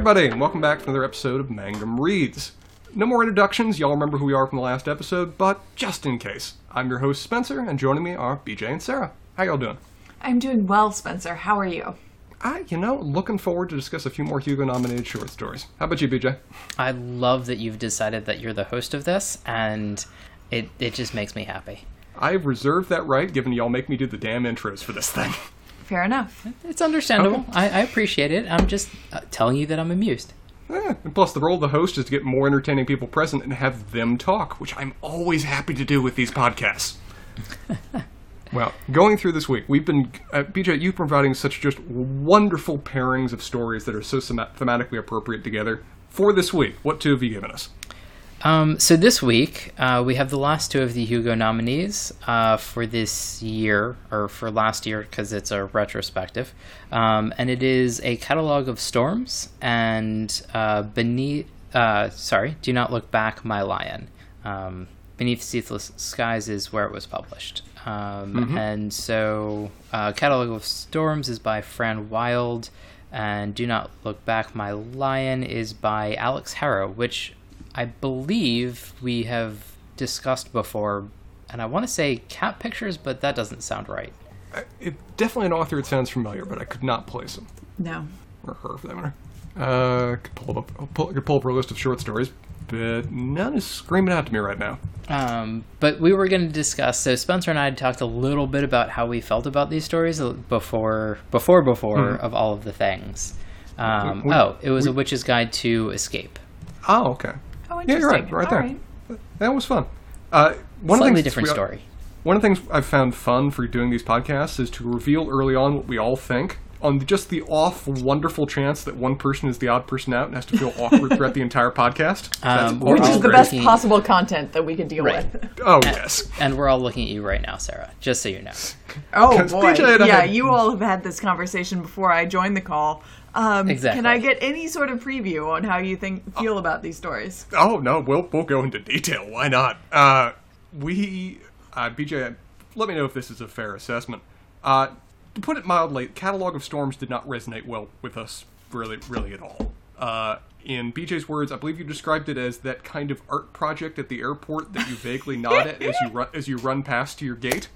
Hey everybody, and welcome back to another episode of Mangum Reads. No more introductions, y'all remember who we are from the last episode, but just in case, I'm your host Spencer, and joining me are BJ and Sarah. How y'all doing? I'm doing well, Spencer. How are you? I, you know, looking forward to discuss a few more Hugo nominated short stories. How about you, BJ? I love that you've decided that you're the host of this, and it, it just makes me happy. I've reserved that right, given y'all make me do the damn intros for this thing. Fair enough. It's understandable. I, I appreciate it. I'm just uh, telling you that I'm amused. Eh, and plus, the role of the host is to get more entertaining people present and have them talk, which I'm always happy to do with these podcasts. well, going through this week, we've been, uh, BJ, you've providing such just wonderful pairings of stories that are so thematically appropriate together. For this week, what two have you given us? Um, so this week, uh, we have the last two of the Hugo nominees uh, for this year, or for last year, because it's a retrospective. Um, and it is A Catalog of Storms and uh, Beneath, uh, sorry, Do Not Look Back, My Lion. Um, Beneath Ceaseless Skies is where it was published. Um, And so, uh, Catalog of Storms is by Fran Wilde, and Do Not Look Back, My Lion is by Alix Harrow, which I believe we have discussed before, and I want to say cat pictures, but that doesn't sound right. Uh, It, definitely an author that sounds familiar, but I could not place him. No. Or her, for that matter. Uh, could pull up, pull, could pull up her list of short stories, but none is screaming out to me right now. Um, but we were going to discuss. So Spencer and I had talked a little bit about how we felt about these stories before, before, before of all of the things. Um, We- oh, it was we- a witch's guide to escape. Oh, okay. Oh, Yeah, you're right, right All there. right. That was fun. Uh, one of the Slightly things different we- story. One of the things I've found fun for doing these podcasts is to reveal early on what we all think, on just the off wonderful chance that one person is the odd person out and has to feel awkward throughout the entire podcast. Um, Which is the great. best looking- possible content that we can deal Right. with. Oh yes. And we're all looking at you right now, Sarah, just so you know. Oh 'Cause boy. BJ and I Yeah, had- you all have had this conversation before I joined the call. Um, Exactly. Can I get any sort of preview on how you think feel about these stories? Oh no, we'll we'll go into detail. Why not? Uh, we, uh, BJ, let me know if this is a fair assessment. Uh, to put it mildly, Catalog of Storms did not resonate well with us, really, really at all. Uh, in BJ's words, I believe you described it as that kind of art project at the airport that you vaguely nod at as you run as you run past to your gate.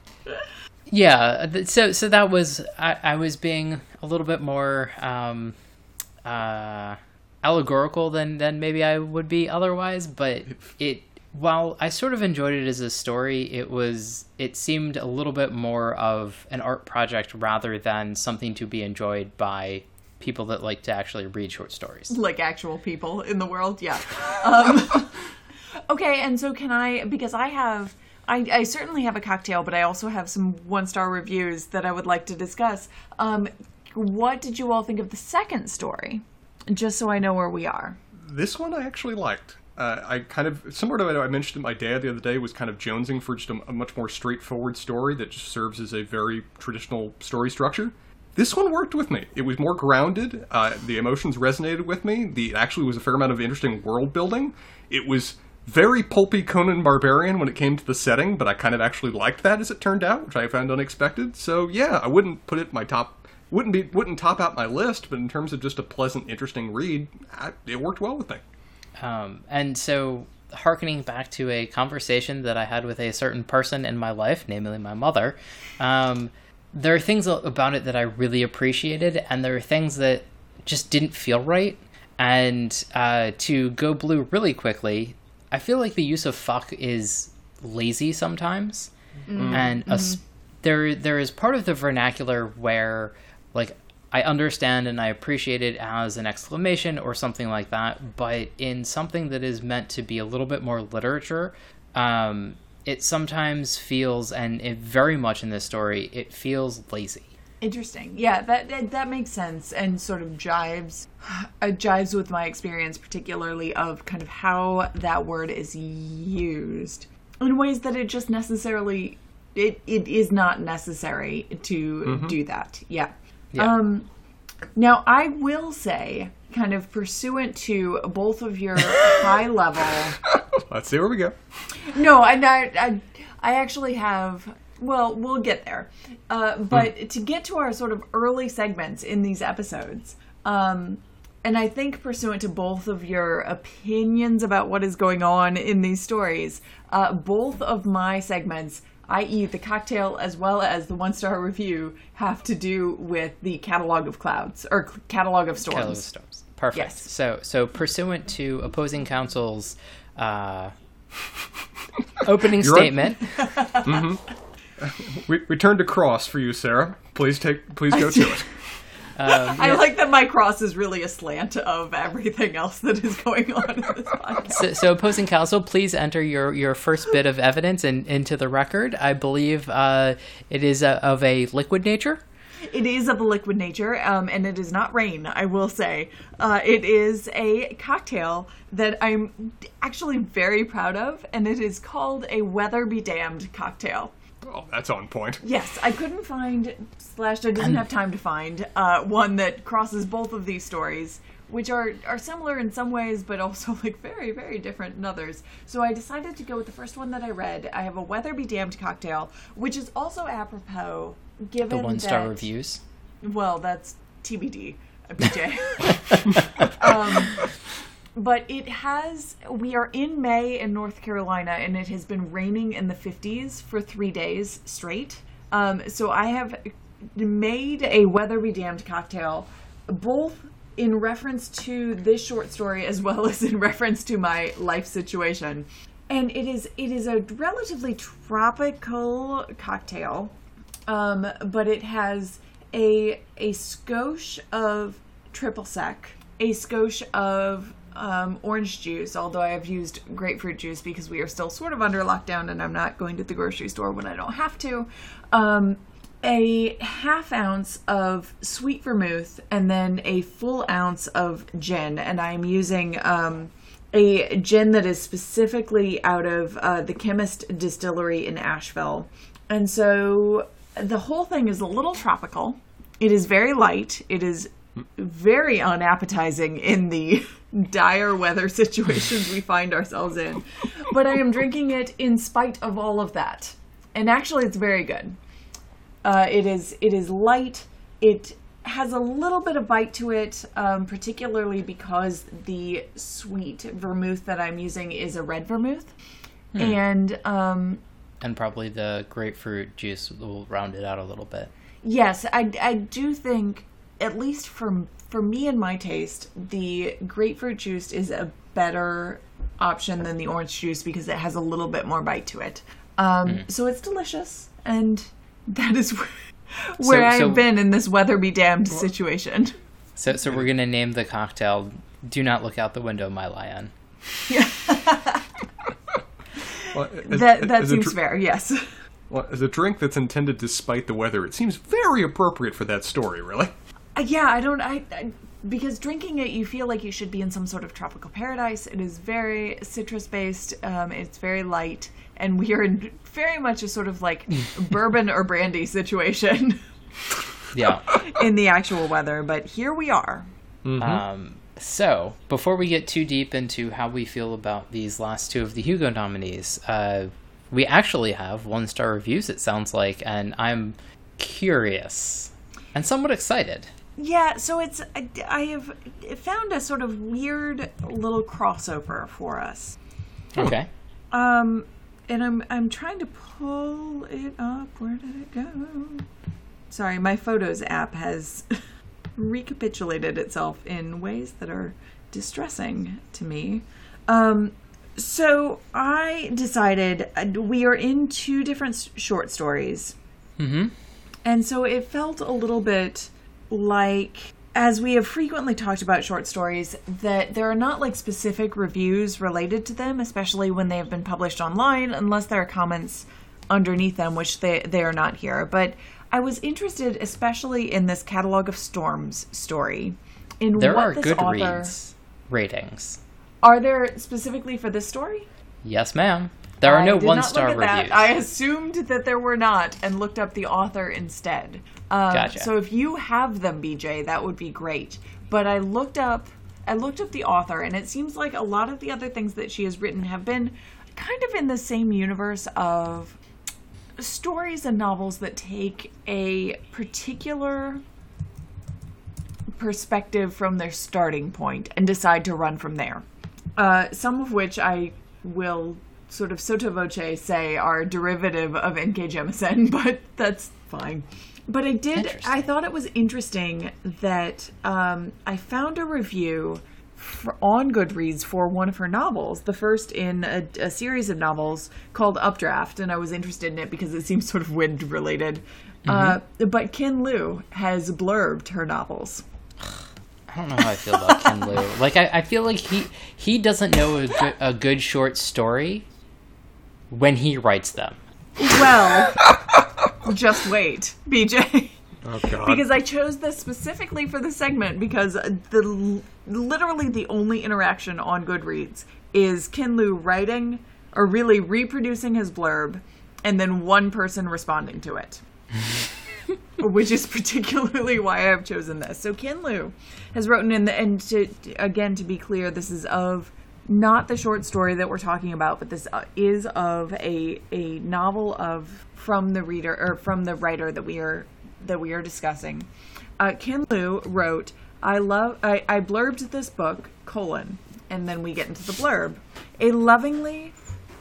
Yeah, so so that was I, I was being a little bit more um, uh, allegorical than than maybe I would be otherwise, but it while I sort of enjoyed it as a story, it was it seemed a little bit more of an art project rather than something to be enjoyed by people that like to actually read short stories. Like actual people in the world? Yeah. Um, okay, and so can I, because I have. I, I certainly have a cocktail, but I also have some one star reviews that I would like to discuss. Um, what did you all think of the second story? Just so I know where we are. This one I actually liked. Uh, I kind of similar to what I mentioned my dad the other day was kind of jonesing for just a, a much more straightforward story that just serves as a very traditional story structure. This one worked with me. It was more grounded. Uh, the emotions resonated with me. The actually was a fair amount of interesting world building. It was very pulpy Conan Barbarian when it came to the setting, but I kind of actually liked that as it turned out, which I found unexpected. So yeah, I wouldn't put it my top. Wouldn't be wouldn't top out my list, but in terms of just a pleasant, interesting read, I, it worked well with me. Um, and so, harkening back to a conversation that I had with a certain person in my life, namely my mother, um, there are things about it that I really appreciated, and there are things that just didn't feel right. And uh, to go blue really quickly, I feel like the use of fuck is lazy sometimes, and a s there there is part of the vernacular where like I understand and I appreciate it as an exclamation or something like that, but in something that is meant to be a little bit more literature, um, it sometimes feels, and it very much in this story, it feels lazy. Interesting. Yeah, that, that that makes sense and sort of jives uh, jives with my experience, particularly of kind of how that word is used in ways that it just necessarily it, it is not necessary to do that. Yeah. Yeah. Um now I will say kind of pursuant to both of your high level Let's see where we go. no, I, I, I actually have. Well, we'll get there. Uh, but to get to our sort of early segments in these episodes, um, and I think pursuant to both of your opinions about what is going on in these stories, uh, both of my segments, i.e., the cocktail as well as the one star review, have to do with the catalog of clouds or catalog of storms. Catalog of Storms. Perfect. Yes. So, so pursuant to opposing counsel's uh, opening You're on- statement, We, we turned to cross for you, Sarah. Please take. Please go to it. I like that my cross is really a slant of everything else that is going on in this podcast. so, so opposing counsel, please enter your, your first bit of evidence in, into the record. I believe uh, it is uh of a liquid nature. It is of a liquid nature, um, and it is not rain, I will say. Uh, it is a cocktail that I'm actually very proud of, and it is called a Weather Be Damned cocktail. Oh, that's on point. Yes, I couldn't find, slash, I didn't have time to find uh, one that crosses both of these stories, which are, are similar in some ways, but also like very, very different in others. So I decided to go with the first one that I read. I have a Weather Be Damned cocktail, which is also apropos, given The one star reviews. well, that's TBD, BJ. um, but it has. We are in May in North Carolina, and it has been raining in the 50s for three days straight. Um, so I have made a weather be damned cocktail, both in reference to this short story as well as in reference to my life situation. And it is it is a relatively tropical cocktail um, but it has a a skosh of triple sec, a skosh of um, orange juice. Although I have used grapefruit juice because we are still sort of under lockdown, and I'm not going to the grocery store when I don't have to. Um, a half ounce of sweet vermouth, and then a full ounce of gin, and I'm using. Um, a gin that is specifically out of uh, the Chemist Distillery in Asheville. And so the whole thing is a little tropical. It is very light. It is very unappetizing in the dire weather situations we find ourselves in. But I am drinking it in spite of all of that. And actually, it's very good. Uh, it is it is light. It has a little bit of bite to it, um, particularly because the sweet vermouth that I'm using is a red vermouth, and um, And probably the grapefruit juice will round it out a little bit. yes, I I do think at least for for me and my taste, the grapefruit juice is a better option than the orange juice because it has a little bit more bite to it. Um, So it's delicious, and that is where, where So- so- I've been in this weather be damned situation. So, so we're gonna name the cocktail "Do Not Look Out the Window, My Lion." Well, as- That that as seems dr- fair. Yes. Well, as a drink that's intended to spite the weather, it seems very appropriate for that story. Really. Yeah, I don't. I, I because drinking it, you feel like you should be in some sort of tropical paradise. It is very citrus based. Um, it's very light, and we are in very much a sort of like bourbon or brandy situation Yeah. in the actual weather. But here we are. Um, so, before we get too deep into how we feel about these last two of the Hugo nominees, uh, we actually have one star reviews, it sounds like, and I'm curious and somewhat excited. Yeah, so it's I, I have found a sort of weird little crossover for us. Okay. Um, and I'm I'm trying to pull it up. Where did it go? Sorry, my Photos app has recapitulated itself in ways that are distressing to me. Um, so I decided uh, we are in two different short stories. Mm-hmm. And so it felt a little bit like, as we have frequently talked about short stories, that there are not like specific reviews related to them, especially when they have been published online, unless there are comments underneath them, which they, they are not here. But I was interested, especially in this Catalog of Storms story, in There what are this Goodreads author. ratings. Are there specifically for this story? Yes, ma'am. There are I no one star reviews. That. I assumed that there were not and looked up the author instead. Um, Gotcha. So if you have them, BJ, that would be great. But I looked up, I looked up the author, and it seems like a lot of the other things that she has written have been kind of in the same universe of stories and novels that take a particular perspective from their starting point and decide to run from there. Uh, some of which I will sort of sotto voce say are derivative of N.K. Jemisin, but that's fine. But I did, I thought it was interesting that um, I found a review for, on Goodreads for one of her novels, the first in a, a series of novels called Updraft, and I was interested in it because it seems sort of wind related. Uh, but Ken Liu has blurbed her novels. I don't know how I feel about Ken Liu. Like I, I feel like he he doesn't know a good, a good short story when he writes them. Well, just wait, BJ. Oh God. because I chose this specifically for the segment because the literally the only interaction on Goodreads is Ken Liu writing or really reproducing his blurb and then one person responding to it. Which is particularly why I've chosen this. So Ken Liu has written in the and to again to be clear, this is of not the short story that we're talking about, but this uh, is of a a novel of from the reader or from the writer that we are that we are discussing. Uh, Ken Liu wrote, "I love I, I blurbed this book colon, and then we get into the blurb. A lovingly,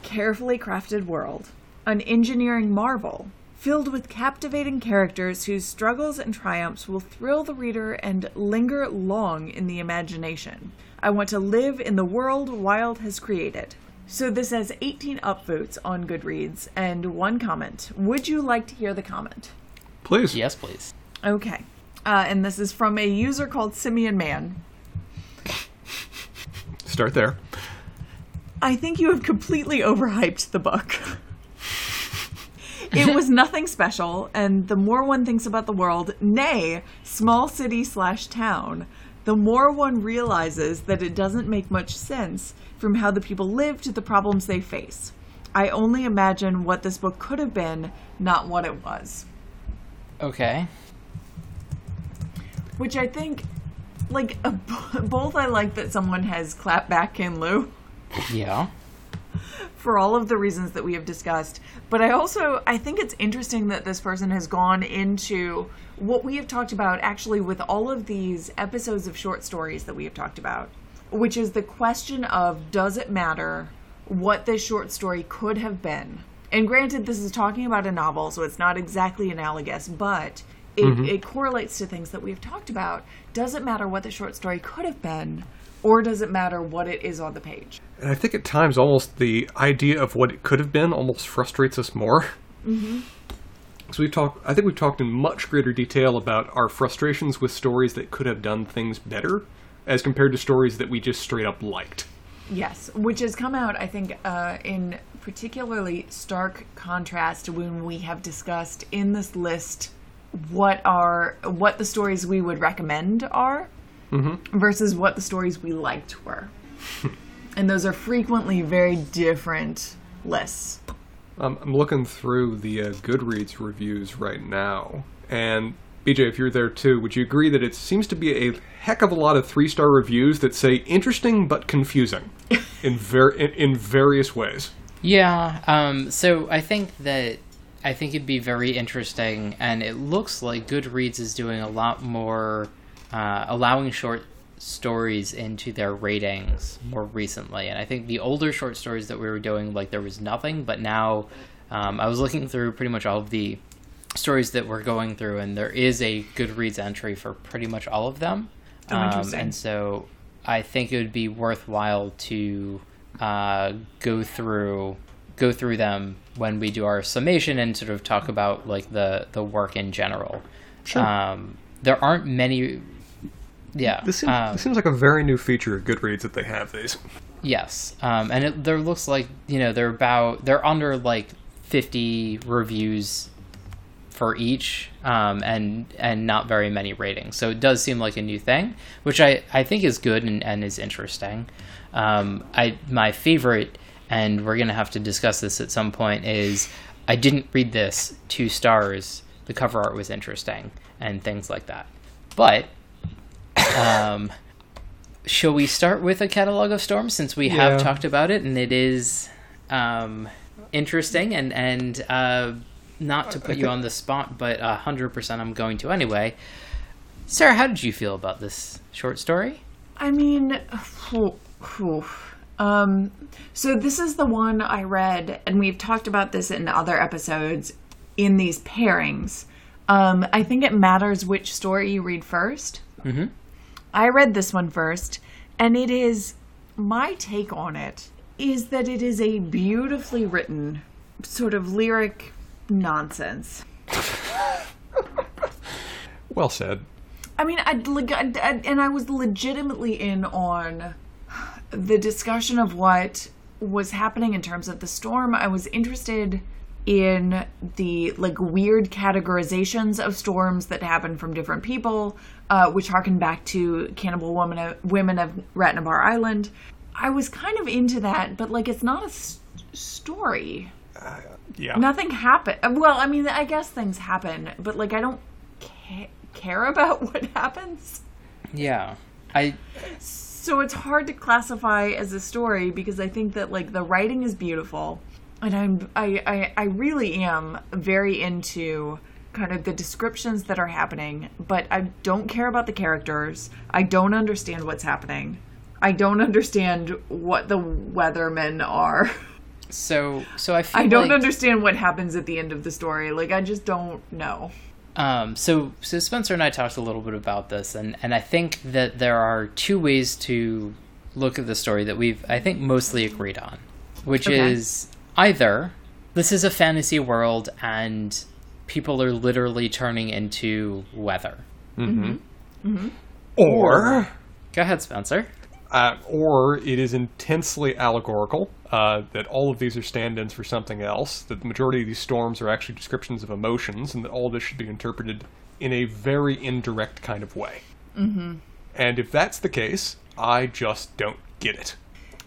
carefully crafted world, an engineering marvel." Filled with captivating characters whose struggles and triumphs will thrill the reader and linger long in the imagination. I want to live in the world Wilde has created. So this has 18 upvotes on Goodreads and one comment. Would you like to hear the comment? Please. Yes, please. Okay. Uh, and this is from a user called Simeon Man. Start there. I think you have completely overhyped the book. it was nothing special, and the more one thinks about the world, nay, small city slash town, the more one realizes that it doesn't make much sense from how the people live to the problems they face. I only imagine what this book could have been, not what it was. Okay. Which I think, like, uh, both I like that someone has clapped back Ken Liu. Yeah. for all of the reasons that we have discussed. But I also I think it's interesting that this person has gone into what we have talked about actually with all of these episodes of short stories that we have talked about, which is the question of does it matter what this short story could have been? And granted, this is talking about a novel, so it's not exactly analogous, but it, it correlates to things that we have talked about. Does it matter what the short story could have been, or does it matter what it is on the page? And I think at times almost the idea of what it could have been almost frustrates us more. Mm-hmm. So we've talked. I think we've talked in much greater detail about our frustrations with stories that could have done things better, as compared to stories that we just straight up liked. Yes, which has come out, I think, uh, in particularly stark contrast when we have discussed in this list what are what the stories we would recommend are versus what the stories we liked were, and those are frequently very different lists. Um, I'm looking through the uh, Goodreads reviews right now, and BJ, if you're there too, would you agree that it seems to be a heck of a lot of three star reviews that say interesting but confusing in ver- in, in various ways? Yeah. Um, so I think that I think it'd be very interesting, and it looks like Goodreads is doing a lot more, uh, allowing short stories into their ratings more recently. And I think the older short stories that we were doing, like there was nothing, but now um, I was looking through pretty much all of the stories that we're going through, and there is a Goodreads entry for pretty much all of them. Oh, Um, interesting. and so I think it would be worthwhile to uh, go through go through them when we do our summation and sort of talk about like the the work in general. Sure. Um, there aren't many. Yeah. This seems, um, this seems like a very new feature of Goodreads that they have these. Yes, um, and it there looks like you know they're about they're under like fifty reviews for each, um, and and not very many ratings. So it does seem like a new thing, which I, I think is good and, and is interesting. Um, I my favorite, and we're gonna have to discuss this at some point. Is I didn't read this two stars. The cover art was interesting and things like that, but. Um, shall we start with a catalog of storms since we Yeah. have talked about it and it is um, interesting and and uh, not to put you on the spot but a hundred percent I'm going to anyway. Sarah, how did you feel about this short story? I mean, whew, whew. um, so this is the one I read, and we've talked about this in other episodes in these pairings. Um, I think it matters which story you read 1st Mm-hmm. I read this one first, and it is my take on it is that it is a beautifully written sort of lyric nonsense. Well said. I mean, I, leg- I, I- and I was legitimately in on the discussion of what was happening in terms of the storm. I was interested in the like weird categorizations of storms that happen from different people, uh, which harken back to Cannibal Woman of, Women of Ratnabar Island. I was kind of into that, but like it's not a s- story. Yeah. Nothing happened. Well, I mean, I guess things happen, but like I don't ca- care about what happens. Yeah. I So it's hard to classify as a story because I think that like the writing is beautiful, and I'm I I, I really am very into kind of the descriptions that are happening, but I don't care about the characters. I don't understand what's happening. I don't understand what the weathermen are. so so I feel I don't like, understand what happens at the end of the story. Like I just don't know. Um, so, so Spencer and I talked a little bit about this, and, and I think that there are two ways to look at the story that we've, I think, mostly agreed on, which Okay. is either this is a fantasy world and people are literally turning into weather. Or, Go ahead, Spencer. uh, or it is intensely allegorical. Uh, that all of these are stand-ins for something else. That the majority of these storms are actually descriptions of emotions, and that all of this should be interpreted in a very indirect kind of way. Mm-hmm. And if that's the case, I just don't get it.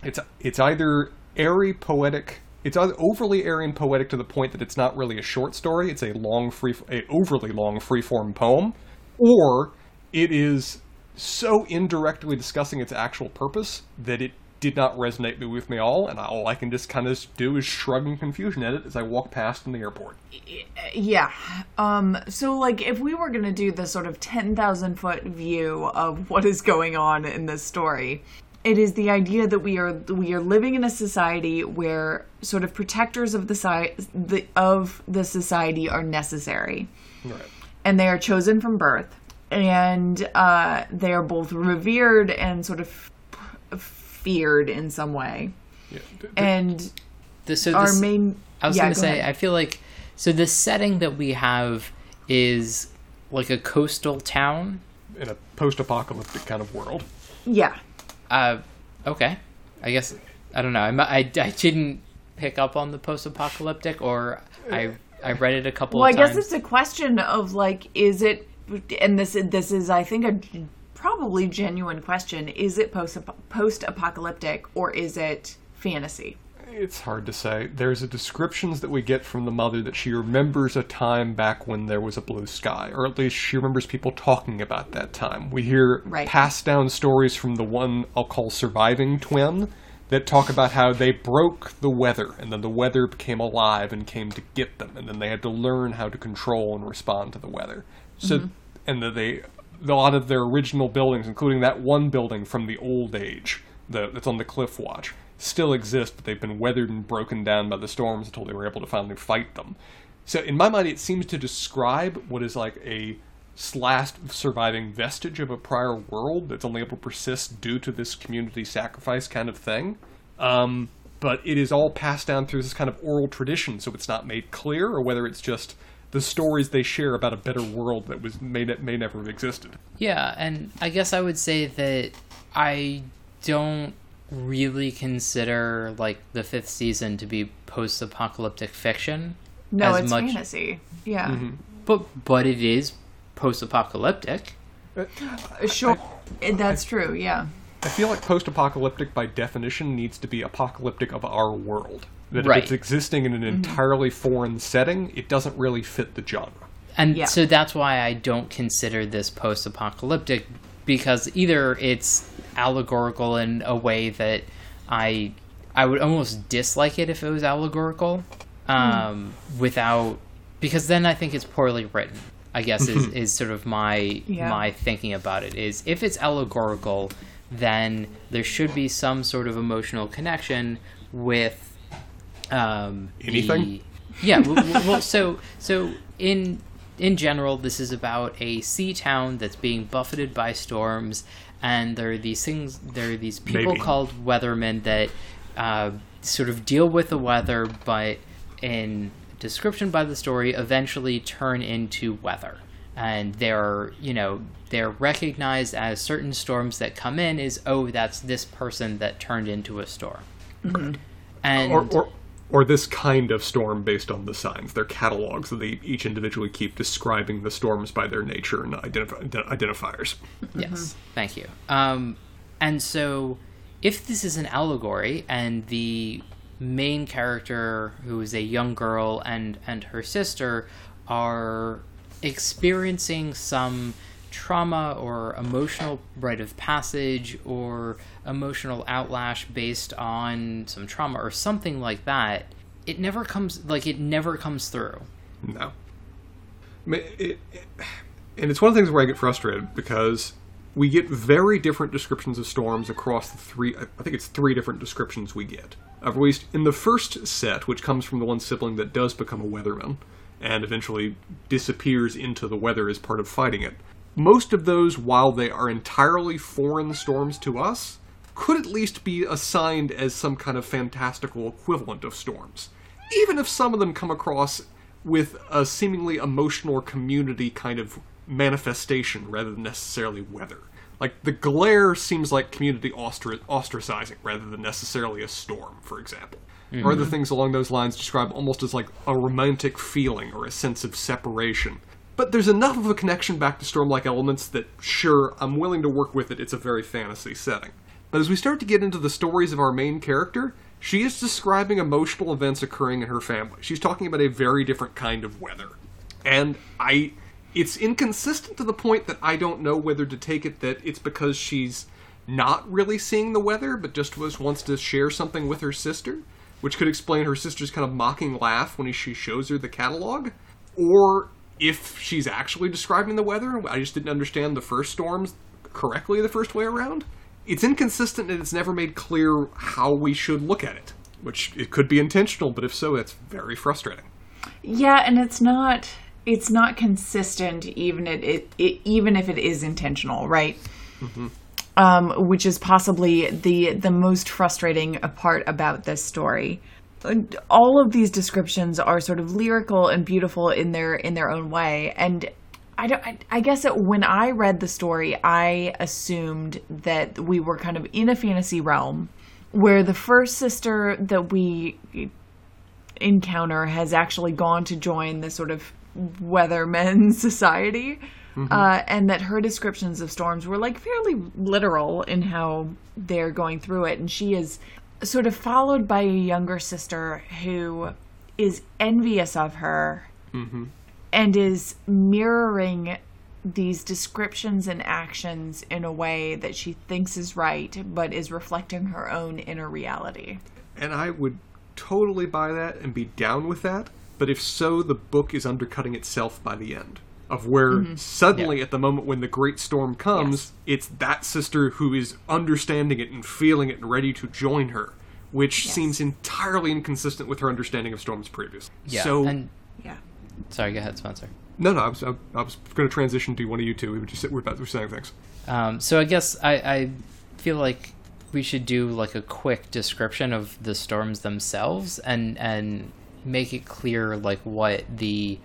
It's it's either airy poetic. It's overly airy and poetic to the point that it's not really a short story. It's a long free, a overly long freeform poem, or it is so indirectly discussing its actual purpose that it did not resonate with me at all, and all I can just kind of do is shrug in confusion at it as I walk past in the airport. Yeah. Um, so, like, if we were going to do the sort of 10,000 foot view of what is going on in this story, it is the idea that we are we are living in a society where sort of protectors of the, si- the of the society are necessary, Right. and they are chosen from birth, and uh, they are both revered and sort of f- feared in some way. Yeah. d- d- And The, so our main I was yeah, going to go say, ahead. I feel like so the setting that we have is like a coastal town. in a post-apocalyptic kind of world. yeah. Uh, okay. I guess I don't know. I, I, I didn't pick up on the post-apocalyptic, or I I read it a couple Well, I guess it's a question of like, is it? And this this is, I think, a probably genuine question. Is it post post apocalyptic or is it fantasy? It's hard to say. There's a descriptions that we get from the mother that she remembers a time back when there was a blue sky, or at least she remembers people talking about that time. We hear Right. passed down stories from the one I'll call surviving twin that talk about how they broke the weather and then the weather became alive and came to get them and then they had to learn how to control and respond to the weather. So mm-hmm. and that they a lot of their original buildings, including that one building from the old age the, that's on the cliff watch, still exist, but they've been weathered and broken down by the storms until they were able to finally fight them. So, in my mind, it seems to describe what is like a last surviving vestige of a prior world that's only able to persist due to this community sacrifice kind of thing. Um, but it is all passed down through this kind of oral tradition, so it's not made clear, or whether it's just the stories they share about a better world that was may, may never have existed. Yeah, and I guess I would say that I don't really consider like the fifth season to be post-apocalyptic fiction. No, as it's much, fantasy. Yeah, mm-hmm. but but it is post-apocalyptic. Uh, sure. That's true. Yeah. I feel like post-apocalyptic, by definition, needs to be apocalyptic of our world. That Right. if it's existing in an mm-hmm. entirely foreign setting, it doesn't really fit the genre. And Yeah. so that's why I don't consider this post-apocalyptic because either it's allegorical in a way that I I would almost dislike it if it was allegorical um, without because then I think it's poorly written. I guess is, is sort of my Yeah. my thinking about it is if it's allegorical, then there should be some sort of emotional connection with um, Anything? the- yeah. well, well, well, so so in in general, this is about a sea town that's being buffeted by storms, and there are these things. There are these people Maybe. called weathermen that uh, sort of deal with the weather, but in description by the story, eventually turn into weather, and they're you know they're recognized as certain storms that come in is oh that's this person that turned into a storm, and or, or or this kind of storm based on the signs. They're catalogs that they each individually keep describing the storms by their nature and identif- identifiers. Yes, thank you. Um, and so, if this is an allegory, and the main character, who is a young girl, and and her sister, are experiencing some trauma or emotional rite of passage or emotional outlash based on some trauma or something like that, it never comes like it never comes through. No. I mean, it, it- and it's one of the things where I get frustrated because we get very different descriptions of storms across the three. I think it's three different descriptions we get. At least in the first set, which comes from the one sibling that does become a weatherman and eventually disappears into the weather as part of fighting it. Most of those, while they are entirely foreign storms to us, could at least be assigned as some kind of fantastical equivalent of storms. Even if some of them come across with a seemingly emotional or community kind of manifestation rather than necessarily weather. Like the glare seems like community ostra- ostracizing rather than necessarily a storm, for example. Or other mm-hmm. things along those lines describe almost as like a romantic feeling or a sense of separation. But there's enough of a connection back to storm-like elements that sure, I'm willing to work with it. It's a very fantasy setting. But as we start to get into the stories of our main character, she is describing emotional events occurring in her family. She's talking about a very different kind of weather. And I it's inconsistent to the point that I don't know whether to take it that it's because she's not really seeing the weather, but just was wants to share something with her sister, which could explain her sister's kind of mocking laugh when she shows her the catalog, or if she's actually describing the weather. I just didn't understand the first storms correctly the first way around. It's inconsistent and it's never made clear how we should look at it, which it could be intentional, but if so, that's very frustrating. Yeah, and it's not it's not consistent even it, it, it even if it is intentional, right? Um, which is possibly the the most frustrating part about this story. All of these descriptions are sort of lyrical and beautiful in their in their own way, and I don't. I, I guess that when I read the story, I assumed that we were kind of in a fantasy realm where the first sister that we encounter has actually gone to join the sort of weathermen society uh, and that her descriptions of storms were like fairly literal in how they're going through it and she is sort of followed by a younger sister who is envious of her mm-hmm. and is mirroring these descriptions and actions in a way that she thinks is right but is reflecting her own inner reality And I would totally buy that and be down with that. But if so, the book is undercutting itself by the end. Of where suddenly, at the moment when the great storm comes, it's that sister who is understanding it and feeling it and ready to join her, which seems entirely inconsistent with her understanding of storms previous. Yeah. So, and yeah sorry, go ahead, Spencer. no, no, I was, I, I was going to transition to one of you two. We were just we're about to saying things. Um, so I guess I, I feel like we should do like a quick description of the storms themselves and and make it clear like what the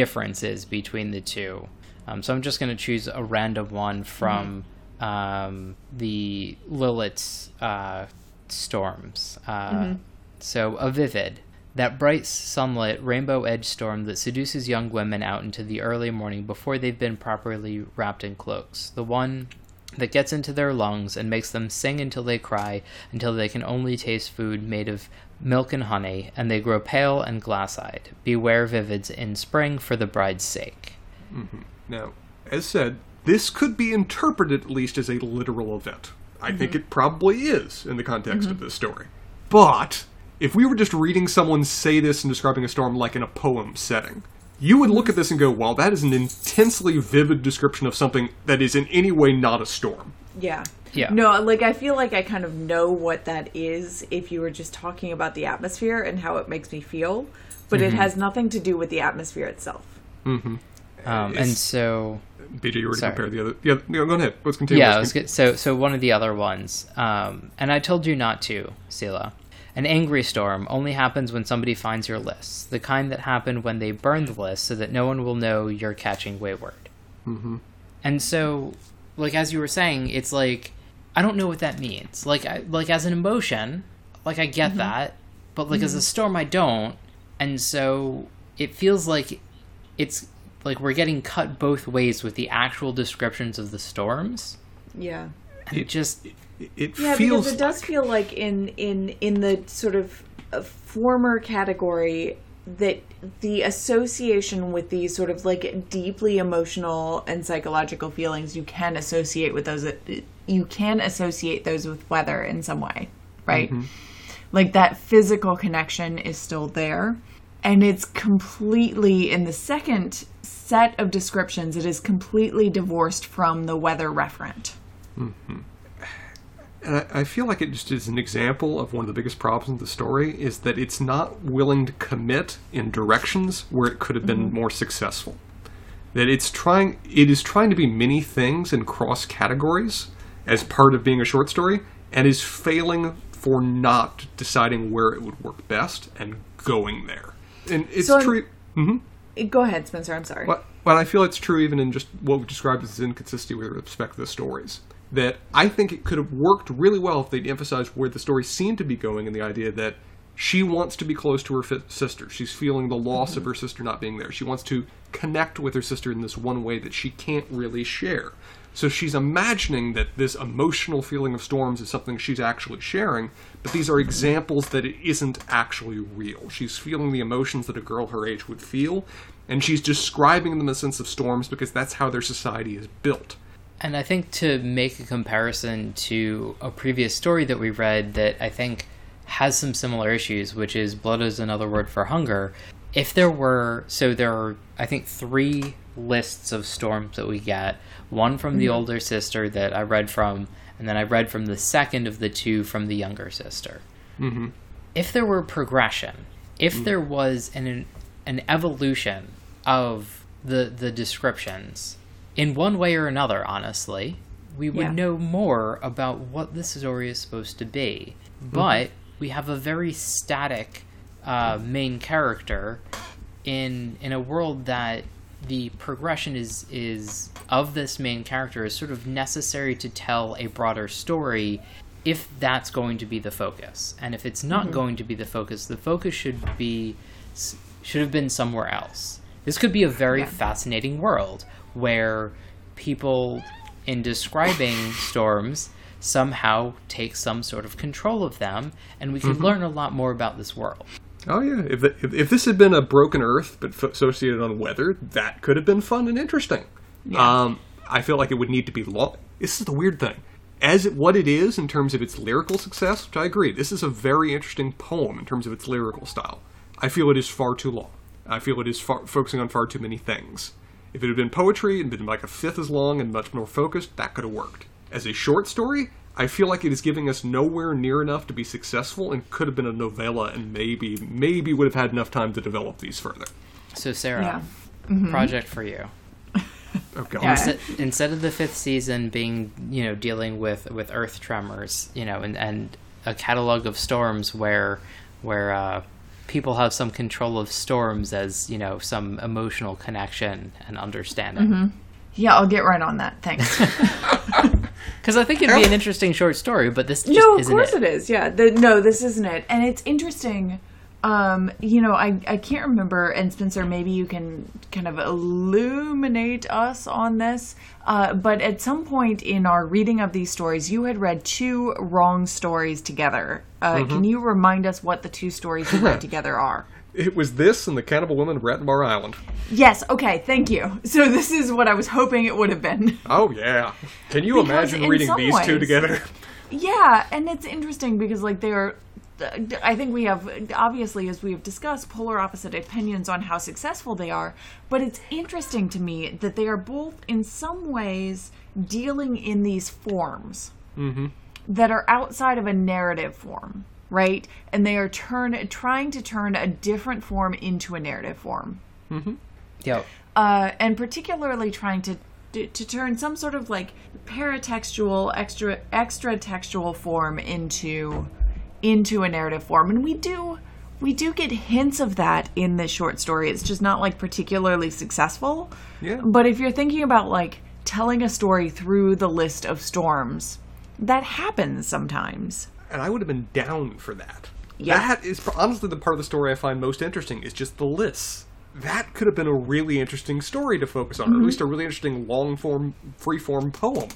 difference is between the two. Um, so I'm just going to choose a random one from um, the Lilith's uh, storms. Uh, So a vivid. That bright sunlit rainbow edge storm that seduces young women out into the early morning before they've been properly wrapped in cloaks. The one that gets into their lungs and makes them sing until they cry, until they can only taste food made of milk and honey, and they grow pale and glass eyed. Beware vivids in spring for the bride's sake. Mm-hmm. Now, as said, this could be interpreted at least as a literal event. I think it probably is in the context of this story. But if we were just reading someone say this and describing a storm like in a poem setting, you would look at this and go, "Wow, that is an intensely vivid description of something that is in any way not a storm." Yeah. Yeah. No, like I feel like I kind of know what that is if you were just talking about the atmosphere and how it makes me feel, but it has nothing to do with the atmosphere itself. Um, and so BJ, you already Sorry. compare the other. Yeah, no, go ahead. Let's continue. yeah, Let's was good. so so one of the other ones, um, and I told you not to, Sela. An angry storm only happens when somebody finds your list, the kind that happen when they burn the list so that no one will know you're catching wayward. Mm-hmm. And so, like as you were saying, it's like I don't know what that means. Like I, like as an emotion, like I get mm-hmm. that, but like as a mm-hmm. storm, I don't. And so it feels like it's like we're getting cut both ways with the actual descriptions of the storms. Yeah. And it just It, it Yeah, feels because it does feel like in in in the sort of uh, former category that the association with these sort of like deeply emotional and psychological feelings you can associate with those uh, you can associate those with weather in some way, right? Mm-hmm. Like that physical connection is still there. And it's completely in the second set of descriptions, it is completely divorced from the weather referent. Mm-hmm. And I, I feel like it just is an example of one of the biggest problems of the story is that it's not willing to commit in directions where it could have been mm-hmm. more successful. That it's trying it is trying to be many things in cross categories as part of being a short story and is failing for not deciding where it would work best and going there. And it's So true mm-hmm. Go ahead, Spencer. I'm sorry. But, but I feel it's true even in just what we described as inconsistency with respect to the stories. That I think it could have worked really well if they'd emphasized where the story seemed to be going and the idea that she wants to be close to her fi- sister. She's feeling the loss of mm-hmm. her sister not being there. She wants to connect with her sister in this one way that she can't really share. So she's imagining that this emotional feeling of storms is something she's actually sharing, but these are examples that it isn't actually real. She's feeling the emotions that a girl her age would feel, and she's describing them the sense of storms because that's how their society is built. And I think to make a comparison to a previous story that we read that I think has some similar issues, which is blood is another word for hunger. If there were, so there are, I think, three lists of storms that we get one from the mm-hmm. older sister that I read from, and then I read from the second of the two from the younger sister. Mm-hmm. If there were progression, if mm. there was an, an evolution of the, the descriptions, in one way or another, honestly, we would Yeah. know more about what this story is supposed to be. Mm-hmm. But we have a very static uh, main character in in a world that the progression is is of this main character is sort of necessary to tell a broader story if that's going to be the focus. And if it's not going to be the focus the focus should be should have been somewhere else. This could be a very Yeah. fascinating world where people in describing storms somehow take some sort of control of them and we can learn a lot more about this world Oh yeah, if, the, if if this had been a broken Earth but f- associated on weather, that could have been fun and interesting. Um, I feel like it would need to be long. This is the weird thing. As it, what it is in terms of its lyrical success, which I agree, this is a very interesting poem in terms of its lyrical style. I feel it is far too long. I feel it is far, focusing on far too many things. If it had been poetry and been like a fifth as long and much more focused, that could have worked. As a short story, I feel like it is giving us nowhere near enough to be successful and could have been a novella and maybe maybe would have had enough time to develop these further. so sarah Yeah. project for you Oh god. Yeah. instead, instead of the fifth season being you know dealing with with earth tremors you know and and a catalog of storms where where uh people have some control of storms as you know some emotional connection and understanding Yeah, I'll get right on that. Thanks. because i think it'd be an interesting short story but this just no, of course it. it is. Yeah. The, no, this isn't it. And it's interesting. Um, you know, I, I can't remember, and Spencer, maybe you can kind of illuminate us on this. Uh, but at some point in our reading of these stories, you had read two wrong stories together. Uh, Can you remind us what the two stories you read together are? It was this and the Cannibal Woman of Ratnabar Island. Yes, okay, thank you. So this is what I was hoping it would have been. Oh yeah. Can you Because imagine reading these two together? Yeah, and it's interesting because like they are I think we have, obviously, as we have discussed, polar opposite opinions on how successful they are. But it's interesting to me that they are both, in some ways, dealing in these forms mm-hmm. that are outside of a narrative form, right? And they are turn trying to turn a different form into a narrative form, Yep. uh, and particularly trying to. To to turn some sort of like paratextual, extra extra textual form into into a narrative form, and we do we do get hints of that in this short story. It's just not like particularly successful. Yeah. But if you're thinking about like telling a story through the list of storms, that happens sometimes. And I would have been down for that. Yeah. That is honestly the part of the story I find most interesting is just the lists. That could have been a really interesting story to focus on, or at mm-hmm. least a really interesting long form, free form poem.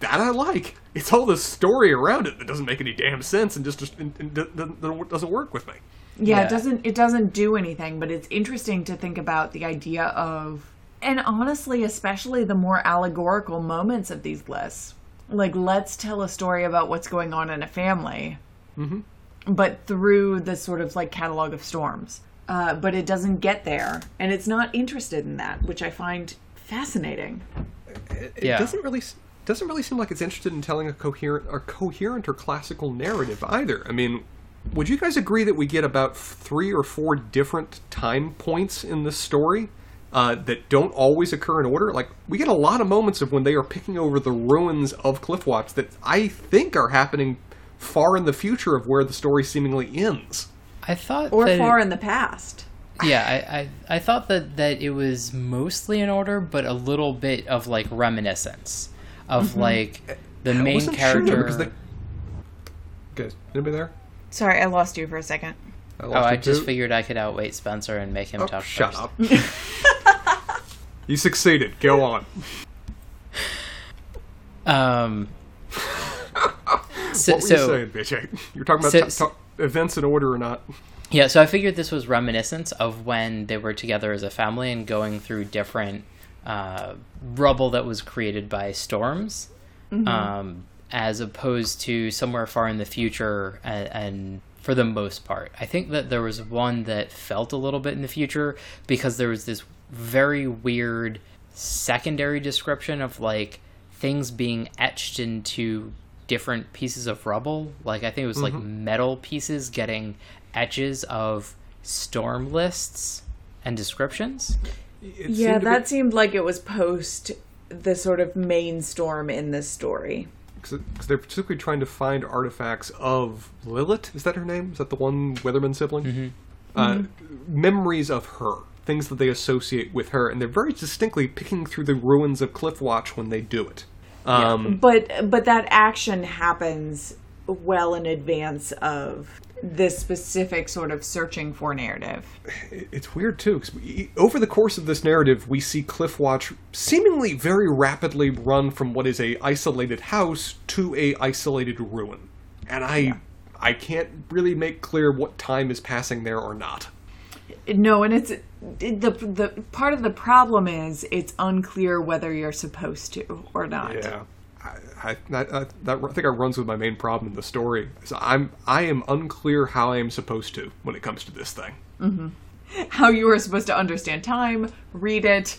That I like. It's all the story around it that doesn't make any damn sense and just, just and, and doesn't doesn't work with me. Yeah, Yeah. it doesn't it doesn't do anything, but it's interesting to think about the idea of and honestly, especially the more allegorical moments of these lists. Like let's tell a story about what's going on in a family. But through this sort of like catalog of storms. Uh, but it doesn't get there, and it's not interested in that, which I find fascinating. It, it Yeah. doesn't really doesn't really seem like it's interested in telling a coherent or coherent or classical narrative either. I mean, would you guys agree that we get about three or four different time points in this story uh, that don't always occur in order? Like we get a lot of moments of when they are picking over the ruins of Cliffwatch that I think are happening far in the future of where the story seemingly ends. I thought Or that far in the past. yeah, I, I I thought that that it was mostly in order, but a little bit of like reminiscence of like the I main wasn't sure character. because they... Guys, anybody there? Sorry, I lost you for a second. Oh, I just too. figured I could outweight Spencer and make him Oh, talk shut first. up. you succeeded. Go on. Um. So, what were so you saying, bitch? You're talking about So- t- so- t- events in order or not? Yeah, so I figured this was reminiscence of when they were together as a family and going through different uh, rubble that was created by storms, um, as opposed to somewhere far in the future. And, and for the most part, I think that there was one that felt a little bit in the future because there was this very weird secondary description of like things being etched into different pieces of rubble. Like I think it was like mm-hmm. metal pieces getting etches of storm lists and descriptions. It Yeah, seemed to that seemed like it was post the sort of main storm in this story. Because they're particularly trying to find artifacts of Lilith. Is that her name? Is that the one Weatherman sibling? Uh, Memories of her, things that they associate with her, and they're very distinctly picking through the ruins of Cliffwatch when they do it. Um, But but that action happens well in advance of this specific sort of searching for narrative. it's weird too because over the course of this narrative we see Cliffwatch seemingly very rapidly run from what is a isolated house to a isolated ruin and i i can't really make clear what time is passing there or not No, and it's it, the the part of the problem is it's unclear whether you're supposed to or not. yeah I, I, that, I, I think that runs with my main problem in the story. So I'm I am unclear how I am supposed to when it comes to this thing. Mm-hmm. How you are supposed to understand time, read it,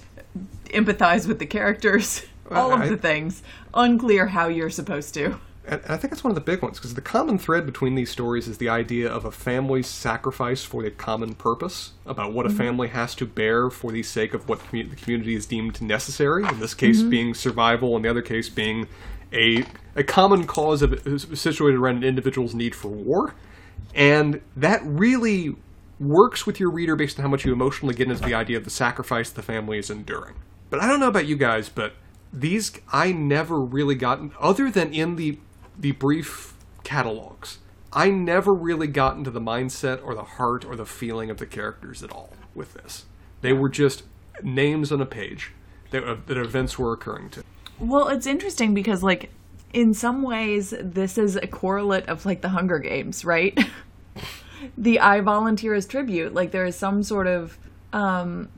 empathize with the characters, all of I- the things. Unclear how you're supposed to. And and I think that's one of the big ones because the common thread between these stories is the idea of a family's sacrifice for a common purpose, about what a mm-hmm. family has to bear for the sake of what commu- the community is deemed necessary. In this case, mm-hmm. being survival, in the other case, being a a common cause of situated around an individual's need for war, and that really works with your reader based on how much you emotionally get into the idea of the sacrifice the family is enduring. But I don't know about you guys, but these I never really got other than in the the brief catalogs. I never really got into the mindset or the heart or the feeling of the characters at all with this. They were just names on a page that, uh, that events were occurring to. Well, it's interesting because, like, in some ways, this is a correlate of, like, the Hunger Games, right? the I volunteer as tribute. Like, there is some sort of. Um,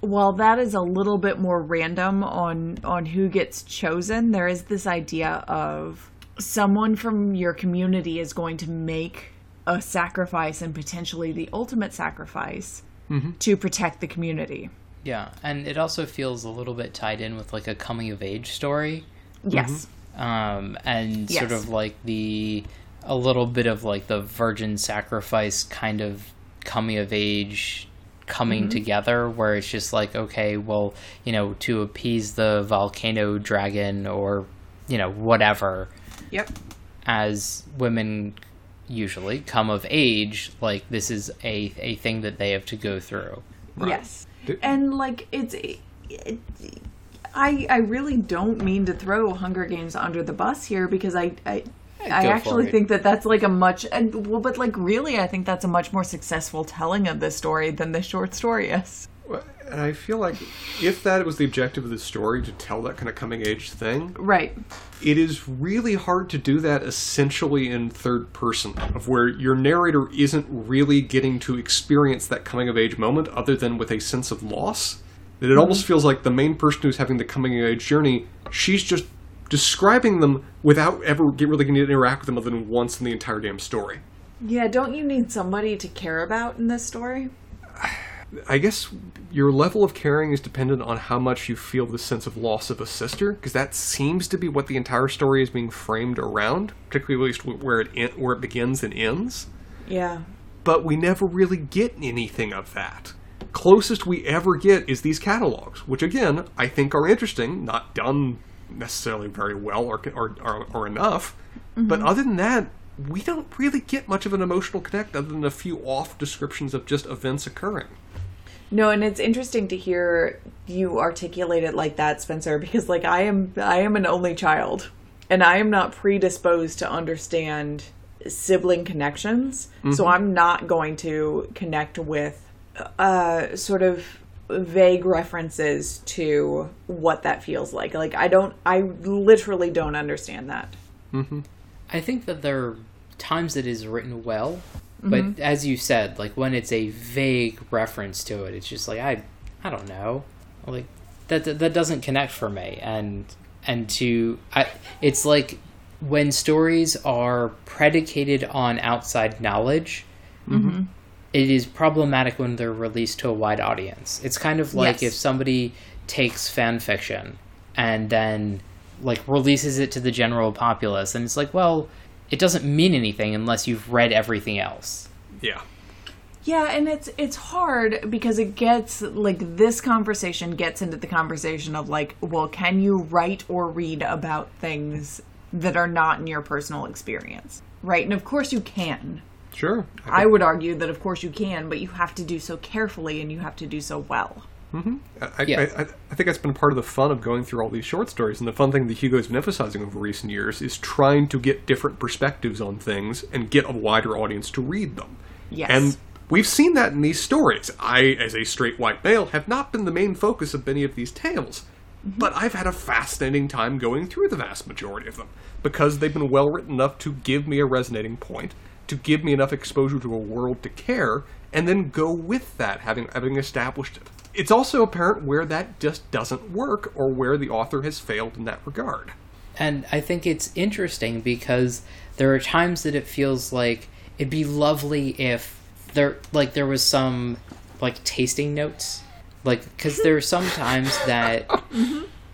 while that is a little bit more random on on who gets chosen, there is this idea of someone from your community is going to make a sacrifice and potentially the ultimate sacrifice mm-hmm. to protect the community. Yeah, and it also feels a little bit tied in with like a coming of age story, Yes. Mm-hmm. um, and sort of like the a little bit of like the virgin sacrifice kind of coming of age coming mm-hmm. together, where it's just like okay, well, you know, to appease the volcano dragon or you know whatever, Yep. as women usually come of age, like this is a a thing that they have to go through. Yes. And like it's it, I I really don't mean to throw Hunger Games under the bus here because I I I Go actually think that that's like a much and well but like really I think that's a much more successful telling of this story than the short story is. And I feel like if that was the objective of the story to tell that kind of coming age thing, Right. it is really hard to do that essentially in third person, of where your narrator isn't really getting to experience that coming of age moment other than with a sense of loss. That it mm-hmm. almost feels like the main person who's having the coming of age journey, she's just describing them without ever get really getting to interact with them other than once in the entire damn story. Yeah, don't you need somebody to care about in this story? I guess your level of caring is dependent on how much you feel the sense of loss of a sister, because that seems to be what the entire story is being framed around, particularly at least where it where it begins and ends. Yeah. But we never really get anything of that. Closest we ever get is these catalogs, which again I think are interesting, not done necessarily very well or or, or, or enough. But mm-hmm. other than that, we don't really get much of an emotional connect other than a few off descriptions of just events occurring. No, and it's interesting to hear you articulate it like that, Spencer, because like I am I am an only child and I am not predisposed to understand sibling connections. So I'm not going to connect with uh sort of vague references to what that feels like. Like I don't I literally don't understand that. Mhm. I think that there are times it is written well, but mm-hmm. as you said, like when it's a vague reference to it, it's just like I, I don't know, like that that, that doesn't connect for me, and and to I, it's like when stories are predicated on outside knowledge. Mm-hmm. It is problematic when they're released to a wide audience. It's kind of like Yes. if somebody takes fan fiction and then like releases it to the general populace and it's like well it doesn't mean anything unless you've read everything else Yeah. Yeah, and it's it's hard because it gets like this conversation gets into the conversation of like, well, can you write or read about things that are not in your personal experience? Right? And of course you can. Sure. I would argue that of course you can, but you have to do so carefully and you have to do so well. Mm-hmm. I, Yeah. I, I, I think that's been part of the fun of going through all these short stories. And the fun thing that Hugo's been emphasizing over recent years is trying to get different perspectives on things and get a wider audience to read them. Yes. And we've seen that in these stories. I, as a straight white male, have not been the main focus of many of these tales. Mm-hmm. But I've had a fascinating time going through the vast majority of them because they've been well written enough to give me a resonating point, to give me enough exposure to a world to care, and then go with that, having having established it. It's also apparent where that just doesn't work or where the author has failed in that regard. and i think it's interesting because there are times that it feels like it'd be lovely if there like there was some like tasting notes. Like because there are some times that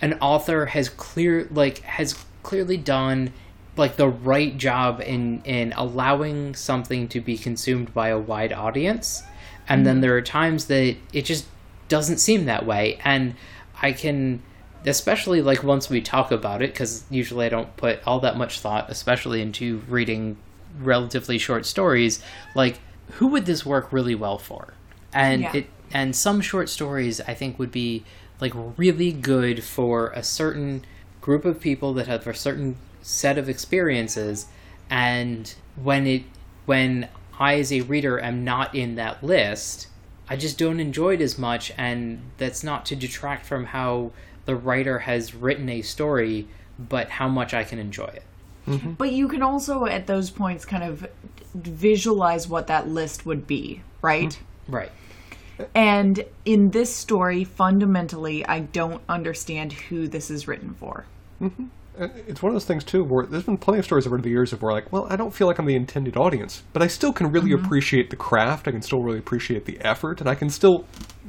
an author has clear like has clearly done like the right job in in allowing something to be consumed by a wide audience. And then mm-hmm. there are times that it just doesn't seem that way and i can especially like once we talk about it because usually i don't put all that much thought especially into reading relatively short stories like who would this work really well for and Yeah. it and some short stories i think would be like really good for a certain group of people that have a certain set of experiences and when it when i as a reader am not in that list i just don't enjoy it as much and that's not to detract from how the writer has written a story but how much i can enjoy it. But you can also at those points kind of visualize what that list would be, right? right. And in this story, fundamentally, I don't understand who this is written for. Uh, Uh, it's one of those things too where there's been plenty of stories over the years of where like, well, I don't feel like I'm the intended audience, but I still can really mm-hmm. appreciate the craft. I can still really appreciate the effort, and I can still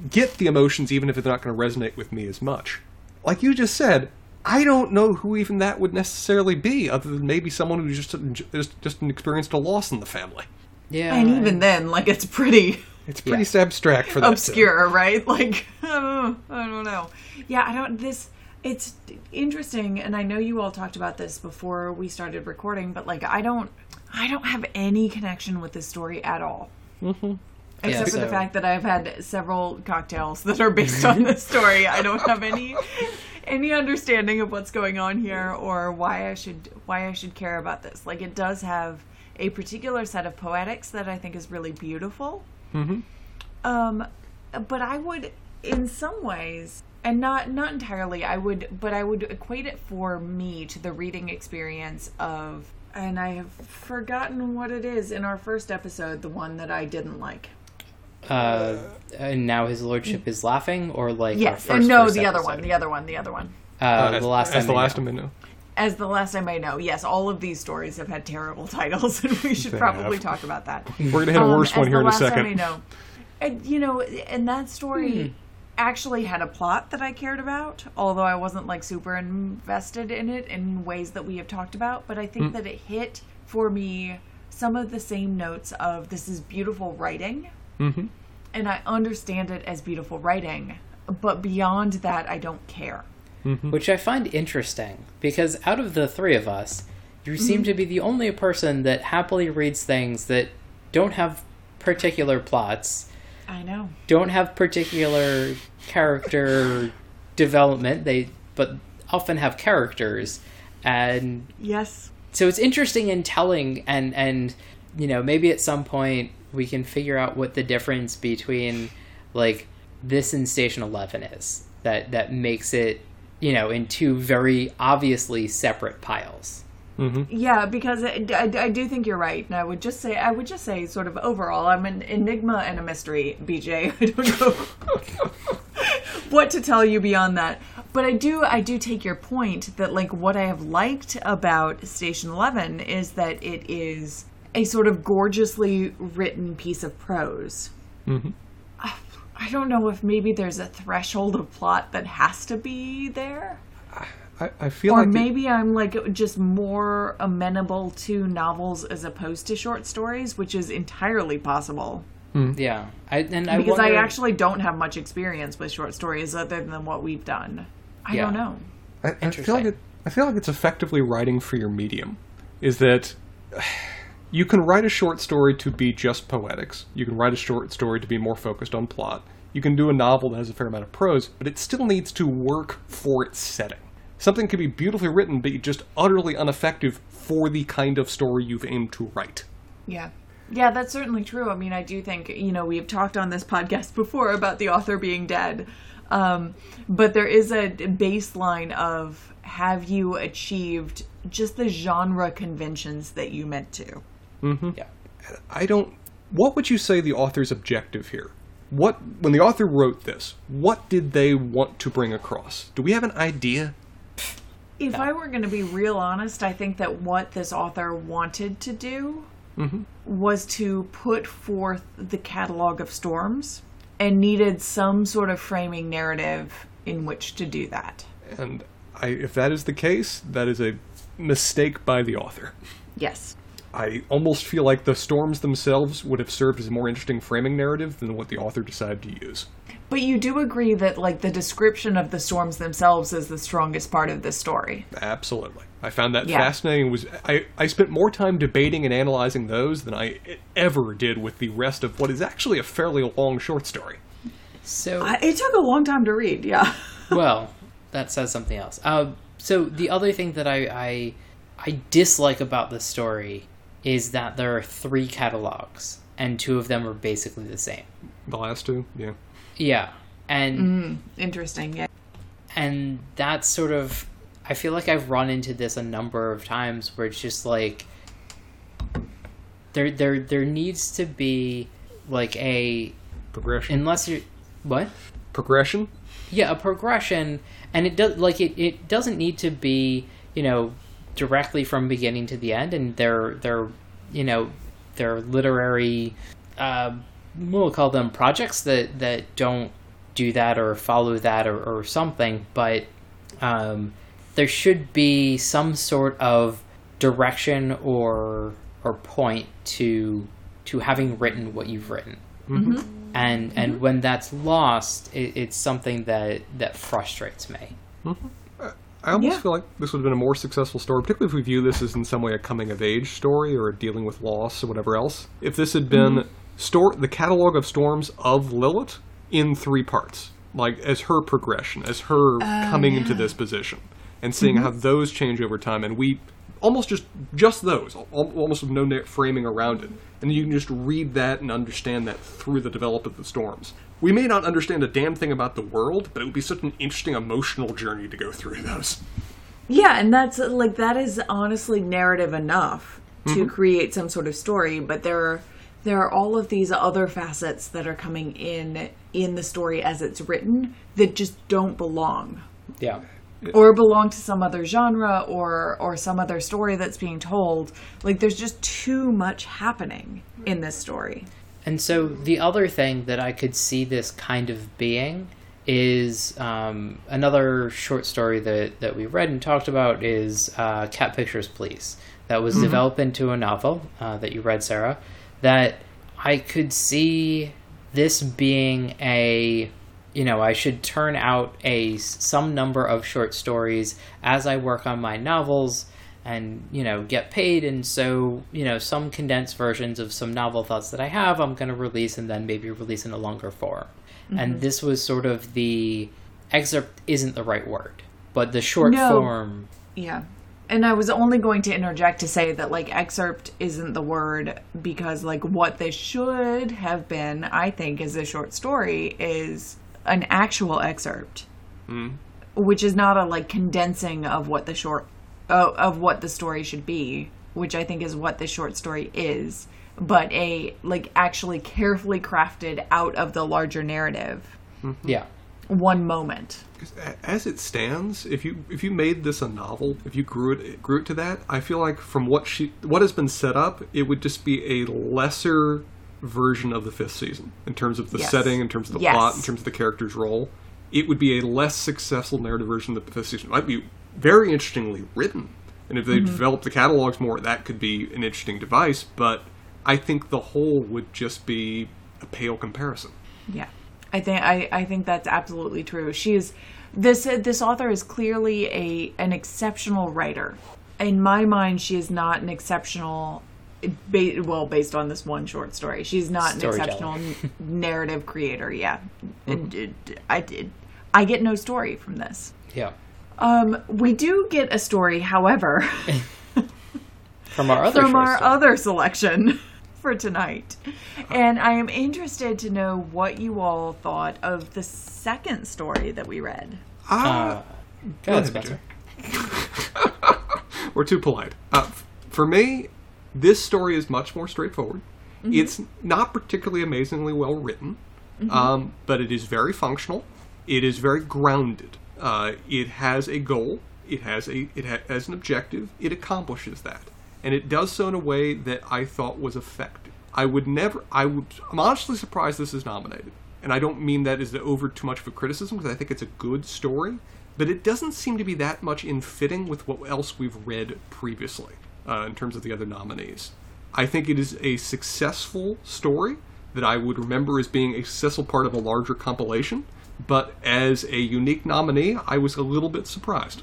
get the emotions even if they're not going to resonate with me as much. Like you just said, I don't know who even that would necessarily be, other than maybe someone who just just just experienced a loss in the family. Yeah. And even then, like it's pretty It's pretty Yeah. abstract for that. too. obscure, right? Like I don't, know, I don't know. Yeah, I don't. This it's interesting, and I know you all talked about this before we started recording, but like I don't, I don't have any connection with this story at all. Mm-hmm. Except Yeah, for the fact that I've had several cocktails that are based on this story. I don't have any any understanding of what's going on here or why I should why I should care about this. Like it does have a particular set of poetics that I think is really beautiful. Hmm. Um, but I would, in some ways, and not not entirely. I would, but I would equate it for me to the reading experience of, and I have forgotten what it is in our first episode, the one that I didn't like. Uh, and now his lordship is laughing, or like our Yes, first, no, first the other one, the other one, the other one. Uh, the as, last as the last know. time I know. As the last time I know, yes, all of these stories have had terrible titles, and we should They probably have. talk about that. We're gonna hit a Um, worse as one here in a last time second. I know. And, you know, and that story actually had a plot that I cared about, although I wasn't like super invested in it in ways that we have talked about. But I think hmm. that it hit for me some of the same notes of this is beautiful writing, Mhm. and I understand it as beautiful writing. But beyond that, I don't care. Mm-hmm. which I find interesting because out of the three of us, you mm-hmm. seem to be the only person that happily reads things that don't have particular plots, I know. don't have particular character development. They but often have characters, and Yes. so it's interesting in telling and and you know maybe at some point we can figure out what the difference between like this and station 11 is that that makes it you know in two very obviously separate piles Mm-hmm. Yeah, because I, I, I do think you're right, and I would just say I would just say sort of overall, I'm an enigma and a mystery, BJ. I don't know what to tell you beyond that, but I do I do take your point that like what I have liked about Station Eleven is that it is a sort of gorgeously written piece of prose. Mm-hmm. I don't know if maybe there's a threshold of plot that has to be there I, I feel or like the- maybe I'm like just more amenable to novels as opposed to short stories, which is entirely possible. Hmm. yeah I, and I Because I actually don't have much experience with short stories other than what we've done. I Yeah. don't know. I, I feel like it, I feel like it's effectively writing for your medium. Is that you can write a short story to be just poetics. You can write a short story to be more focused on plot. You can do a novel that has a fair amount of prose, but it still needs to work for its setting. Something can be beautifully written, but just utterly ineffective for the kind of story you've aimed to write. Yeah. Yeah, that's certainly true. I mean, I do think, you know, we've talked on this podcast before about the author being dead. Um, but there is a baseline of have you achieved just the genre conventions that you meant to? yeah I don't. What would you say the author's objective here? What when the author wrote this, what did they want to bring across? Do we have an idea? If I were going to be real honest, I think that what this author wanted to do mm-hmm. was to put forth the catalog of storms and needed some sort of framing narrative in which to do that. And I, if that is the case, that is a mistake by the author. Yes. I almost feel like the storms themselves would have served as a more interesting framing narrative than what the author decided to use. But you do agree that like the description of the storms themselves is the strongest part of this story. Absolutely, I found that Yeah. fascinating. Was I, I spent more time debating and analyzing those than I ever did with the rest of what is actually a fairly long short story. so I, it took a long time to read, yeah. well, that says something else. Uh, so the other thing that I, I I dislike about the story is that there are three catalogs, and two of them are basically the same. The last two, yeah. Yeah, and Interesting, yeah. and that's sort of I feel like I've run into this a number of times where it's just like there there there needs to be like a Progression. unless you what Progression. yeah a progression and it does like it, it doesn't need to be you know, directly from beginning to the end, and they're they're you know they're literary. Uh, we'll call them projects that that don't do that or follow that or, or something, but um, there should be some sort of direction or or point to to having written what you've written. Mm-hmm. And and when that's lost, it, it's something that that frustrates me. I almost Yeah. feel like this would have been a more successful story, particularly if we view this as in some way a coming of age story or dealing with loss or whatever else. If this had been Mm-hmm. Stor- the catalog of storms of Lilith in three parts, like as her progression, as her coming into this position, and seeing how those change over time, and we almost just just those, almost with no framing around it, and you can just read that and understand that through the development of the storms. We may not understand a damn thing about the world, but it would be such an interesting emotional journey to go through those. Yeah, and that's like that is honestly narrative enough Mm-hmm. to create some sort of story, but there are there are all of these other facets that are coming in in the story as it's written that just don't belong Yeah. or belong to some other genre or or some other story that's being told. Like there's just too much happening in this story. And so the other thing that I could see this kind of being is um, another short story that, that we read and talked about is uh, Cat Pictures Please. That was developed into a novel uh, that you read, Sarah. That I could see this being a you know i should turn out a some number of short stories as i work on my novels and you know get paid and so you know some condensed versions of some novel thoughts that i have i'm going to release and then maybe release in a longer form and mm-hmm. this was sort of the excerpt isn't the right word but the short No. form Yeah. And I was only going to interject to say that like excerpt isn't the word because like what this should have been, I think, is a short story is an actual excerpt, which is not a like condensing of what the short uh, of what the story should be, which I think is what the short story is, but a like actually carefully crafted out of the larger narrative. Yeah one moment. As it stands, if you if you made this a novel, if you grew it grew it to that, I feel like from what she what has been set up, it would just be a lesser version of the fifth season in terms of the Yes. setting, in terms of the Yes. plot, in terms of the character's role. It would be a less successful narrative version of the fifth season. It might be very interestingly written, and if they mm-hmm. developed the catalogs more, that could be an interesting device. But I think the whole would just be a pale comparison. Yeah, I think I, I think that's absolutely true. She is this this author is clearly a an exceptional writer. In my mind, she is not an exceptional. Ba- well, based on this one short story, she's not an exceptional narrative creator. Yeah, And it- I did. I get no story from this. yeah Um, we do get a story, however, from our other from our story. other selection for tonight. And I am interested to know what you all thought of the second story that we read. uh, go ahead, ahead, Spencer. We're too polite. Uh, for me, this story is much more straightforward. It's not particularly amazingly well written, um, but it is very functional. It is very grounded. Uh, it has a goal. It has a it ha- has an objective. It accomplishes that, and it does so in a way that I thought was effective. I would never. I would. I'm honestly surprised this is nominated, and I don't mean that as over too much of a criticism because I think it's a good story, but it doesn't seem to be that much in fitting with what else we've read previously uh, in terms of the other nominees. I think it is a successful story that I would remember as being a successful part of a larger compilation, but as a unique nominee, I was a little bit surprised.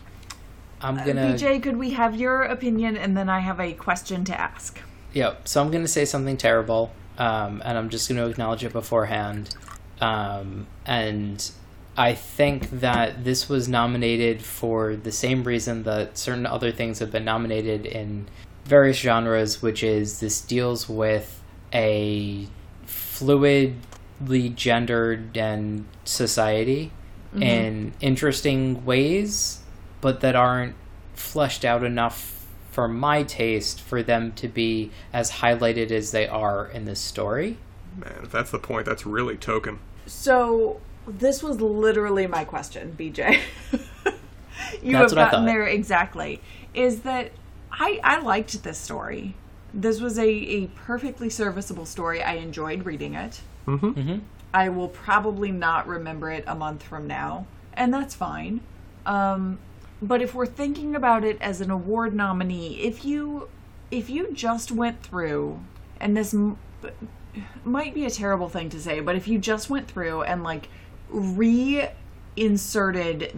I'm gonna BJ, could we have your opinion and then I have a question to ask? Yeah, so I'm going to say something terrible, um, and I'm just going to acknowledge it beforehand. Um, and I think that this was nominated for the same reason that certain other things have been nominated in various genres, which is this deals with a fluidly gendered and society in interesting ways, but that aren't fleshed out enough for my taste for them to be as highlighted as they are in this story. Man, if that's the point, that's really token. So this was literally my question, BJ. you That's have what gotten thought. there exactly. is that I I liked this story. This was a, a perfectly serviceable story. I enjoyed reading it. Mm-hmm. I will probably not remember it a month from now, and that's fine. Um, but if we're thinking about it as an award nominee, if you if you just went through, and this m- might be a terrible thing to say, but if you just went through and like reinserted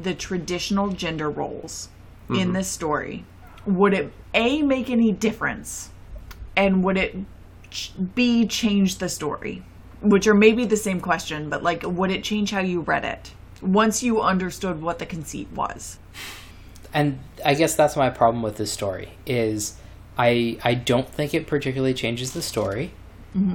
the traditional gender roles in mm-hmm. this story, would it a make any difference, and would it ch- b change the story? Which are maybe the same question, but like, would it change how you read it once you understood what the conceit was? And I guess that's my problem with this story is I I don't think it particularly changes the story,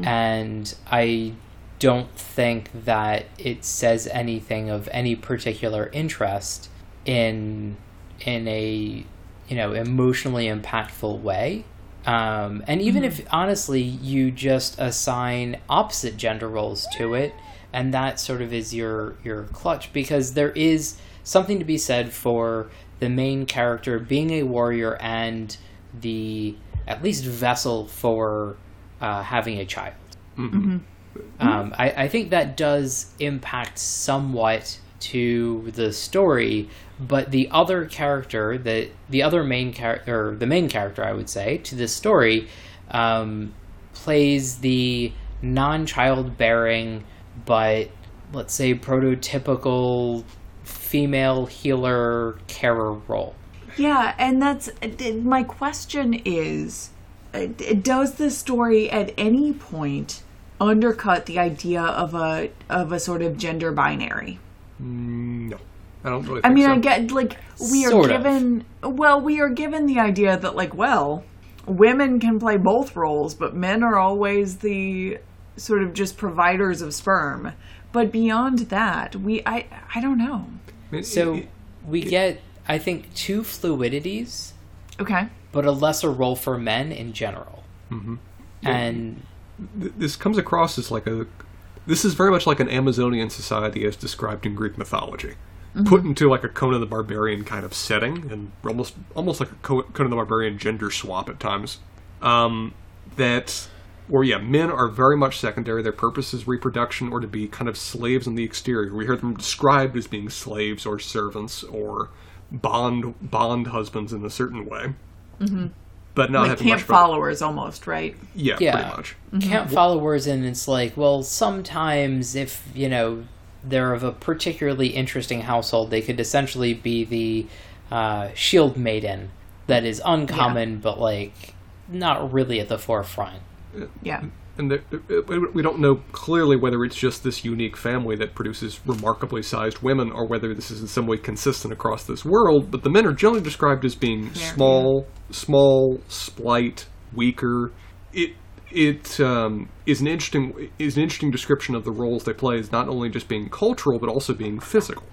and I don't think that it says anything of any particular interest in in a you know emotionally impactful way. Um, and even if honestly you just assign opposite gender roles to it, and that sort of is your your clutch, because there is something to be said for the main character being a warrior and the at least vessel for uh, having a child. Um, I, I think that does impact somewhat to the story, but the other character, the the other main character, the main character, I would say, to this story, um, plays the non-childbearing, but let's say prototypical female healer carer role. Yeah, and that's my question is uh, does the story at any point undercut the idea of a of a sort of gender binary? No, I don't really. I mean, so. I get like we are Sort of. given well, we are given the idea that like well, women can play both roles, but men are always the sort of just providers of sperm. But beyond that, we I I don't know. I So it- we get, I think, two fluidities, Okay. but a lesser role for men in general. Mm-hmm. And this comes across as like a. This is very much like an Amazonian society as described in Greek mythology, put into like a Conan the Barbarian kind of setting, and almost almost like a Co- Conan the Barbarian gender swap at times. Um, that, where yeah, men are very much secondary. Their purpose is reproduction or to be kind of slaves on the exterior. We hear them described as being slaves or servants or bond bond husbands in a certain way. But not Like having camp much followers almost, right? Yeah, Yeah. pretty much. camp followers, and it's like, well, sometimes if, you know, they're of a particularly interesting household, they could essentially be the uh, shield maiden that is uncommon, but like not really at the forefront. Yeah. and there, we- we don't know clearly whether it's just this unique family that produces remarkably sized women or whether this is in some way consistent across this world but the men are generally described as being Yeah. small small slight weaker it it um, is an interesting is an interesting description of the roles they play as not only just being cultural but also being physical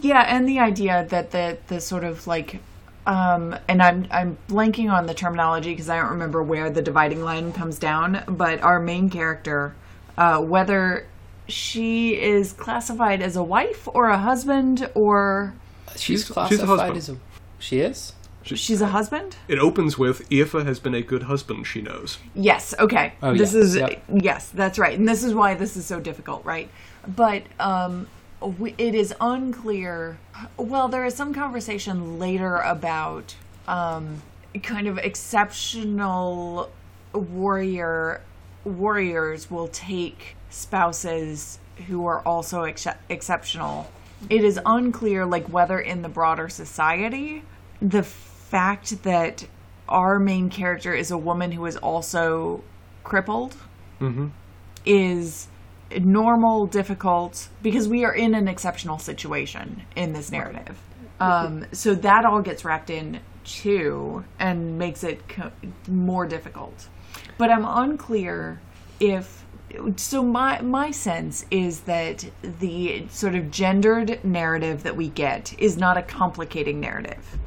Yeah, and the idea that the the sort of like um and I'm I'm blanking on the terminology because I don't remember where the dividing line comes down, but our main character uh whether she is classified as a wife or a husband or She's, She's- she's a classified as a. She is? she's a husband? it opens with Ifa has been a good husband she knows Yes, okay. Oh, this yeah. is Yep. yes, that's right. And this is why this is so difficult, right? But um w- it is unclear. Well, there is some conversation later about um kind of exceptional warrior warriors will take spouses who are also ex- exceptional. It is unclear like whether in the broader society the fact that our main character is a woman who is also crippled is normal, difficult, because we are in an exceptional situation in this narrative. Um, so that all gets wrapped in too and makes it co- more difficult. But I'm unclear if. So my my sense is that the sort of gendered narrative that we get is not a complicating narrative.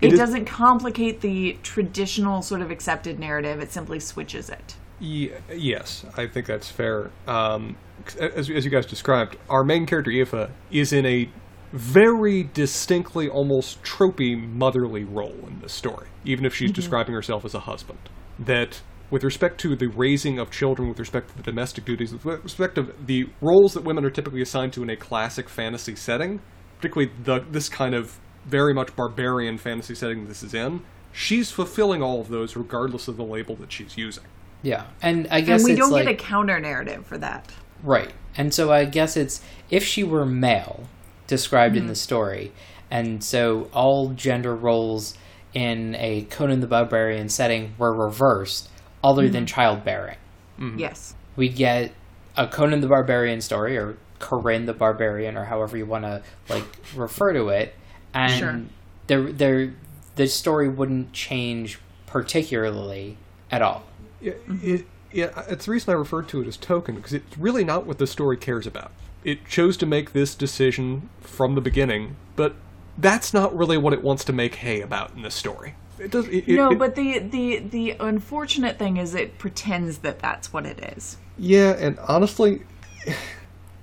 It, is- doesn't complicate the traditional sort of accepted narrative. It simply switches it. Ye- yes, I think that's fair. Um, as, as you guys described, our main character Ifa is in a very distinctly, almost tropey motherly role in this story, even if she's describing herself as a husband. That with respect to the raising of children, with respect to the domestic duties, with respect to the roles that women are typically assigned to in a classic fantasy setting, particularly the this kind of very much barbarian fantasy setting this is in, she's fulfilling all of those regardless of the label that she's using. Yeah, and I guess and we it's don't like, get a counter narrative for that. Right. And so I guess it's if she were male described Mm-hmm. in the story, and so all gender roles in a Conan the Barbarian setting were reversed, other Mm-hmm. than childbearing. Yes. We get a Conan the Barbarian story, or Corinne the Barbarian, or however you want to like refer to it, and Sure. there, there, the story wouldn't change particularly at all. Yeah, it, yeah, it's the reason I referred to it as token because it's really not what the story cares about. It chose to make this decision from the beginning, but that's not really what it wants to make hay about in this story. It does. It- no, it- but the, the the unfortunate thing is it pretends that that's what it is. yeah, and honestly,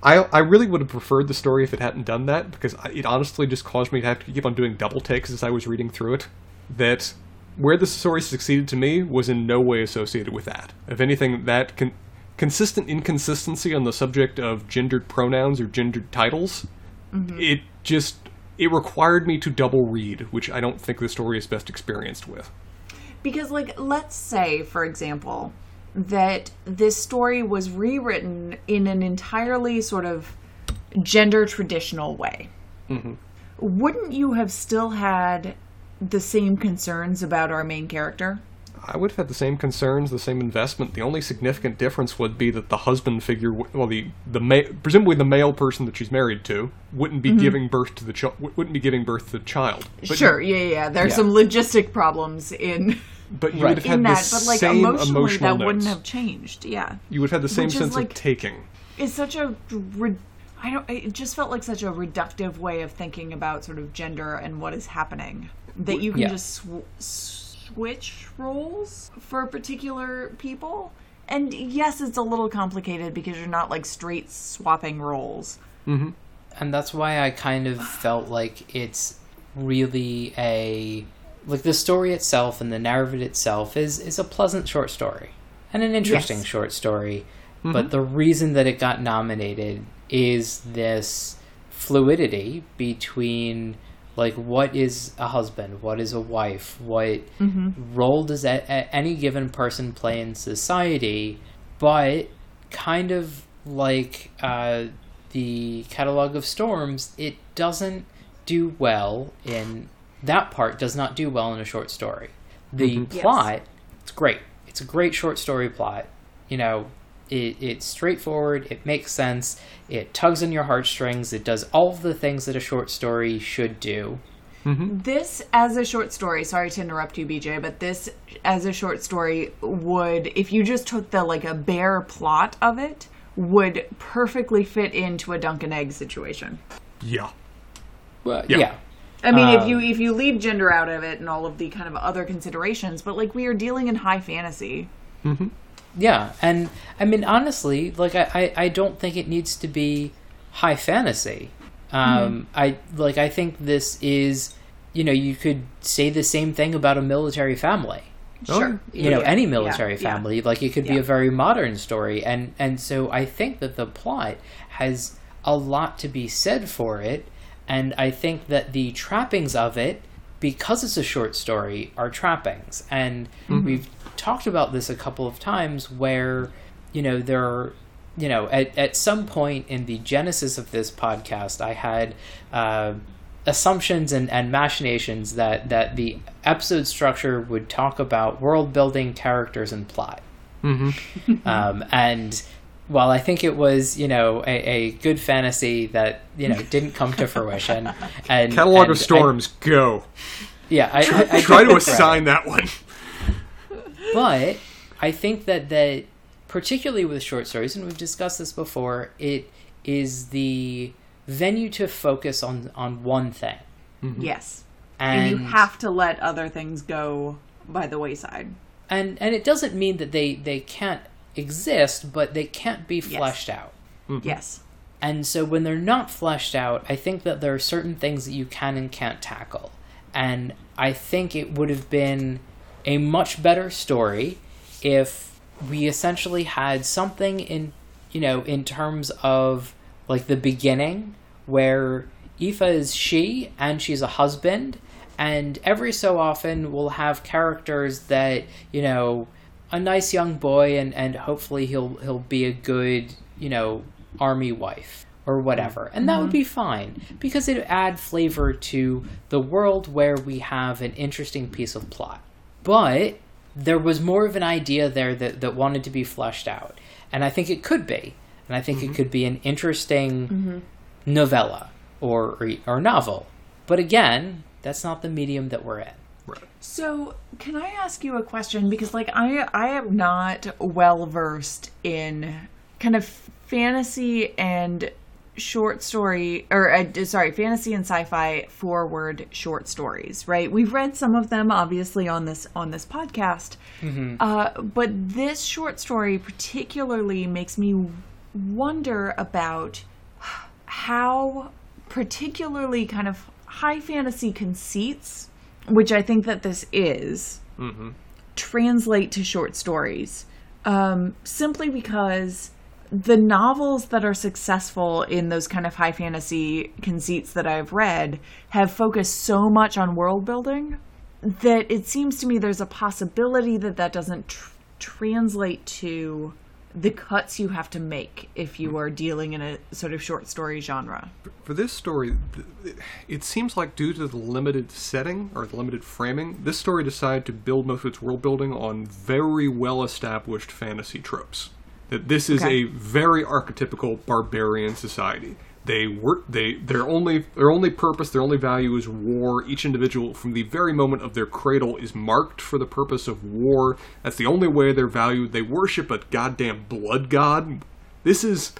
I I really would have preferred the story if it hadn't done that because it honestly just caused me to have to keep on doing double takes as I was reading through it. That where the story succeeded to me was in no way associated with that. If anything, that con- consistent inconsistency on the subject of gendered pronouns or gendered titles, mm-hmm. it just it required me to double read, which I don't think the story is best experienced with. Because, like, let's say, for example, that this story was rewritten in an entirely sort of gender traditional way. Mm-hmm. Wouldn't you have still had the same concerns about our main character? I would have had the same concerns, the same investment. The only significant difference would be that the husband figure, well, the the ma- presumably the male person that she's married to, wouldn't be mm-hmm. giving birth to the child, wouldn't be giving birth to the child. But sure, yeah, yeah, yeah. There's Yeah. some logistic problems in but you Right. would have had in the that, but like same emotionally, emotional that wouldn't have changed. Yeah. You would have had the same which sense like- of taking. it's such a re- I don't it just felt like such a reductive way of thinking about sort of gender and what is happening that you can Yeah. just sw- switch roles for particular people and yes it's a little complicated because you're not like straight swapping roles mm-hmm. and that's why I kind of felt like it's really a like the story itself and the narrative itself is is a pleasant short story and an interesting Yes. short story. But mm-hmm. the reason that it got nominated is this fluidity between like what is a husband, what is a wife, what role does a, a, any given person play in society, but kind of like uh, the catalog of storms, it doesn't do well in that part. Does not do well in a short story. The Yes. plot, it's great. It's a great short story plot. You know, it, it's straightforward. It makes sense. It tugs on your heartstrings. It does all of the things that a short story should do. this as a short story sorry to interrupt you bj but this as a short story would if you just took the like a bare plot of it would perfectly fit into a dunk and egg situation Yeah. Well, Yeah. yeah. I mean, if Um, you if you leave gender out of it and all of the kind of other considerations, but like we are dealing in high fantasy. Yeah, and I mean honestly, like I, I, I don't think it needs to be high fantasy. Um, I like I think this is, you know, you could say the same thing about a military family. Sure, You know, Yeah, any military yeah. family, like it could be a very modern story, and and so I think that the plot has a lot to be said for it, and I think that the trappings of it, because it's a short story, are trappings, and we've talked about this a couple of times where, you know, there are you know, at, at some point in the genesis of this podcast, I had uh, assumptions and, and machinations that, that the episode structure would talk about world building, characters, and plot. um, and while I think it was, you know, a, a good fantasy that, you know, didn't come to fruition. And, Catalog and of Storms, go. Yeah, I, I, I Try to assign that one. But I think that that particularly with short stories, and we've discussed this before, it is the venue to focus on on one thing, mm-hmm. Yes, and and you have to let other things go by the wayside. and and it doesn't mean that they they can't exist, but they can't be fleshed out. Mm-hmm. Yes, And so when they're not fleshed out, I think that there are certain things that you can and can't tackle. And I think it would have been a much better story if we essentially had something in, you know, in terms of like the beginning where Aoife is she and she's a husband and every so often we'll have characters that, you know, a nice young boy and, and hopefully he'll he'll be a good, you know, army wife or whatever. And that would be mm-hmm. fine because it would add flavor to the world where we have an interesting piece of plot. But there was more of an idea there that, that wanted to be fleshed out. And I think it could be. And I think it mm-hmm. could be an interesting mm-hmm. novella or, or or novel. But again, that's not the medium that we're in. Right. So, can I ask you a question? Because, like, I I am not well versed in kind of fantasy and short story, or uh, sorry, fantasy and sci-fi forward short stories. Right? We've read some of them, obviously, on this on this podcast. Uh, but this short story particularly makes me wonder about how particularly kind of high fantasy conceits, which I think that this is, translate to short stories. Um, simply because the novels that are successful in those kind of high fantasy conceits that I've read have focused so much on world building that it seems to me there's a possibility that that doesn't tr- translate to the cuts you have to make if you are dealing in a sort of short story genre. For this story, it seems like due to the limited setting or the limited framing, this story decided to build most of its world building on very well established fantasy tropes. That this is Okay. a very archetypical barbarian society. They work. They their only their only purpose, their only value is war. Each individual, from the very moment of their cradle, is marked for the purpose of war. That's the only way they're valued. They worship a goddamn blood god. This is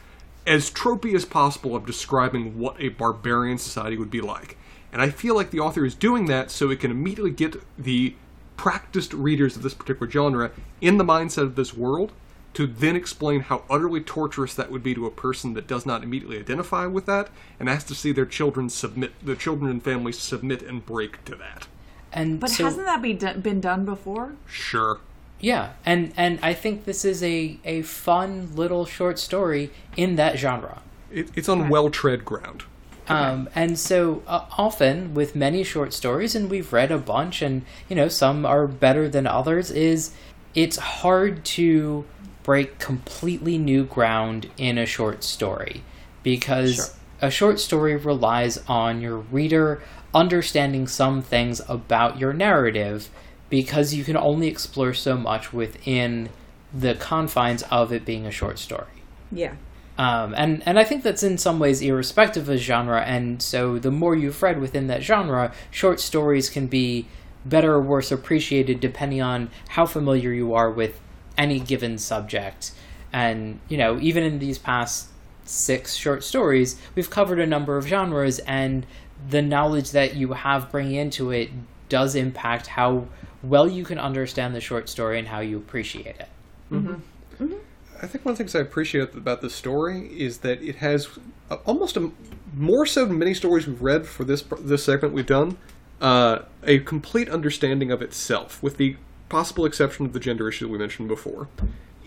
as tropey as possible of describing what a barbarian society would be like. And I feel like the author is doing that so it can immediately get the practiced readers of this particular genre in the mindset of this world to then explain how utterly torturous that would be to a person that does not immediately identify with that and has to see their children submit their children and families submit and break to that. And But so, hasn't that be do- been done before? Sure. Yeah, and and I think this is a a fun little short story in that genre. It, it's on well tread ground. Um, and so uh, often with many short stories, and we've read a bunch, and you know some are better than others. Is it's hard to break completely new ground in a short story because Sure. a short story relies on your reader understanding some things about your narrative because you can only explore so much within the confines of it being a short story. Yeah. Um, and and I think that's in some ways irrespective of genre. And so the more you've read within that genre, short stories can be better or worse appreciated depending on how familiar you are with any given subject. And you know, even in these past six short stories, we've covered a number of genres, and the knowledge that you have bringing into it does impact how well you can understand the short story and how you appreciate it. Mm-hmm. Mm-hmm. Mm-hmm. I think one of the things I appreciate about this story is that it has a, almost a, more so than many stories we've read for this this segment we've done, uh, a complete understanding of itself, with the possible exception of the gender issue that we mentioned before.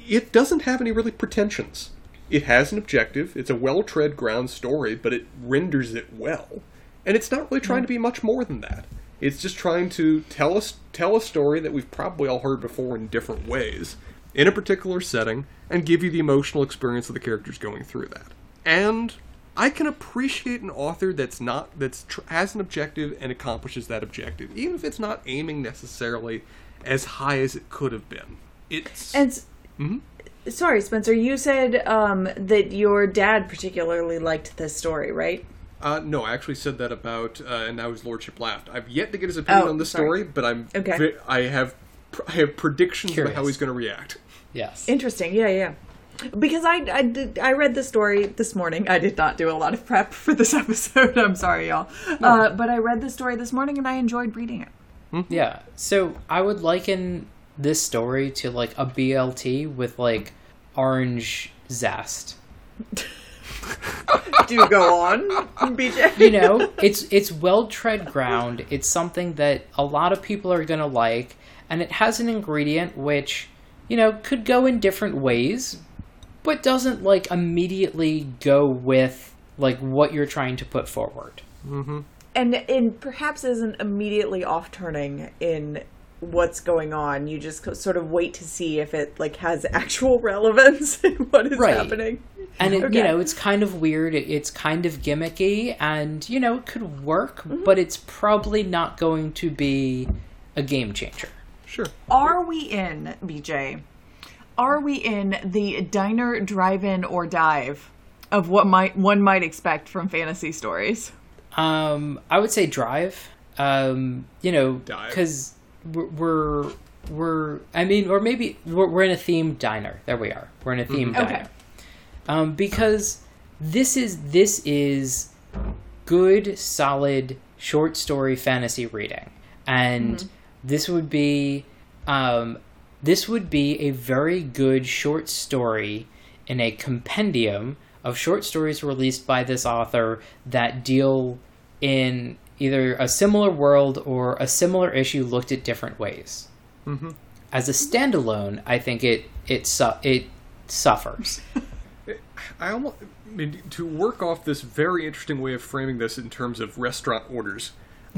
It doesn't have any really pretensions. It has an objective. It's a well tread ground story, but it renders it well, and it's not really trying to be much more than that. It's just trying to tell us tell a story that we've probably all heard before in different ways, in a particular setting, and give you the emotional experience of the characters going through that. And I can appreciate an author that's not that's tr- has an objective and accomplishes that objective, even if it's not aiming necessarily as high as it could have been. It's And s- sorry, Spencer, you said um, that your dad particularly liked this story, right? Uh, no, I actually said that about, uh, and now his lordship laughed. I've yet to get his opinion Oh, on this sorry. story, but I'm Okay. ve- I have pr- I have predictions about how he's going to react. Yes. Interesting. Yeah, yeah. Because I I, did, I read the story this morning. I did not do a lot of prep for this episode. I'm sorry, y'all. Uh, but I read the story this morning and I enjoyed reading it. Mm-hmm. Yeah. So I would liken this story to like a BLT with like orange zest. Do go on, BJ. you know, it's it's well tread ground. It's something that a lot of people are gonna like, and it has an ingredient which, you know, could go in different ways, but doesn't like immediately go with like what you're trying to put forward. Mm-hmm. And and perhaps isn't immediately off turning in what's going on. You just co- sort of wait to see if it like has actual relevance in what is Right. happening. And it, Okay. you know, it's kind of weird. It's kind of gimmicky, and you know, it could work, mm-hmm. but it's probably not going to be a game changer. Sure. Are we in BJ? Are we in the diner, drive-in, or dive of what might one might expect from fantasy stories? Um, I would say drive. Um, you know, because we're, we're we're I mean, or maybe we're, we're in a themed diner. There we are. We're in a themed Okay. diner. Um, because this is this is good, solid short story fantasy reading, and this would be um, this would be a very good short story in a compendium of short stories released by this author that deal in either a similar world or a similar issue looked at different ways. Mm-hmm. As a standalone, I think it it su- it suffers. I almost I mean, to work off this very interesting way of framing this in terms of restaurant orders.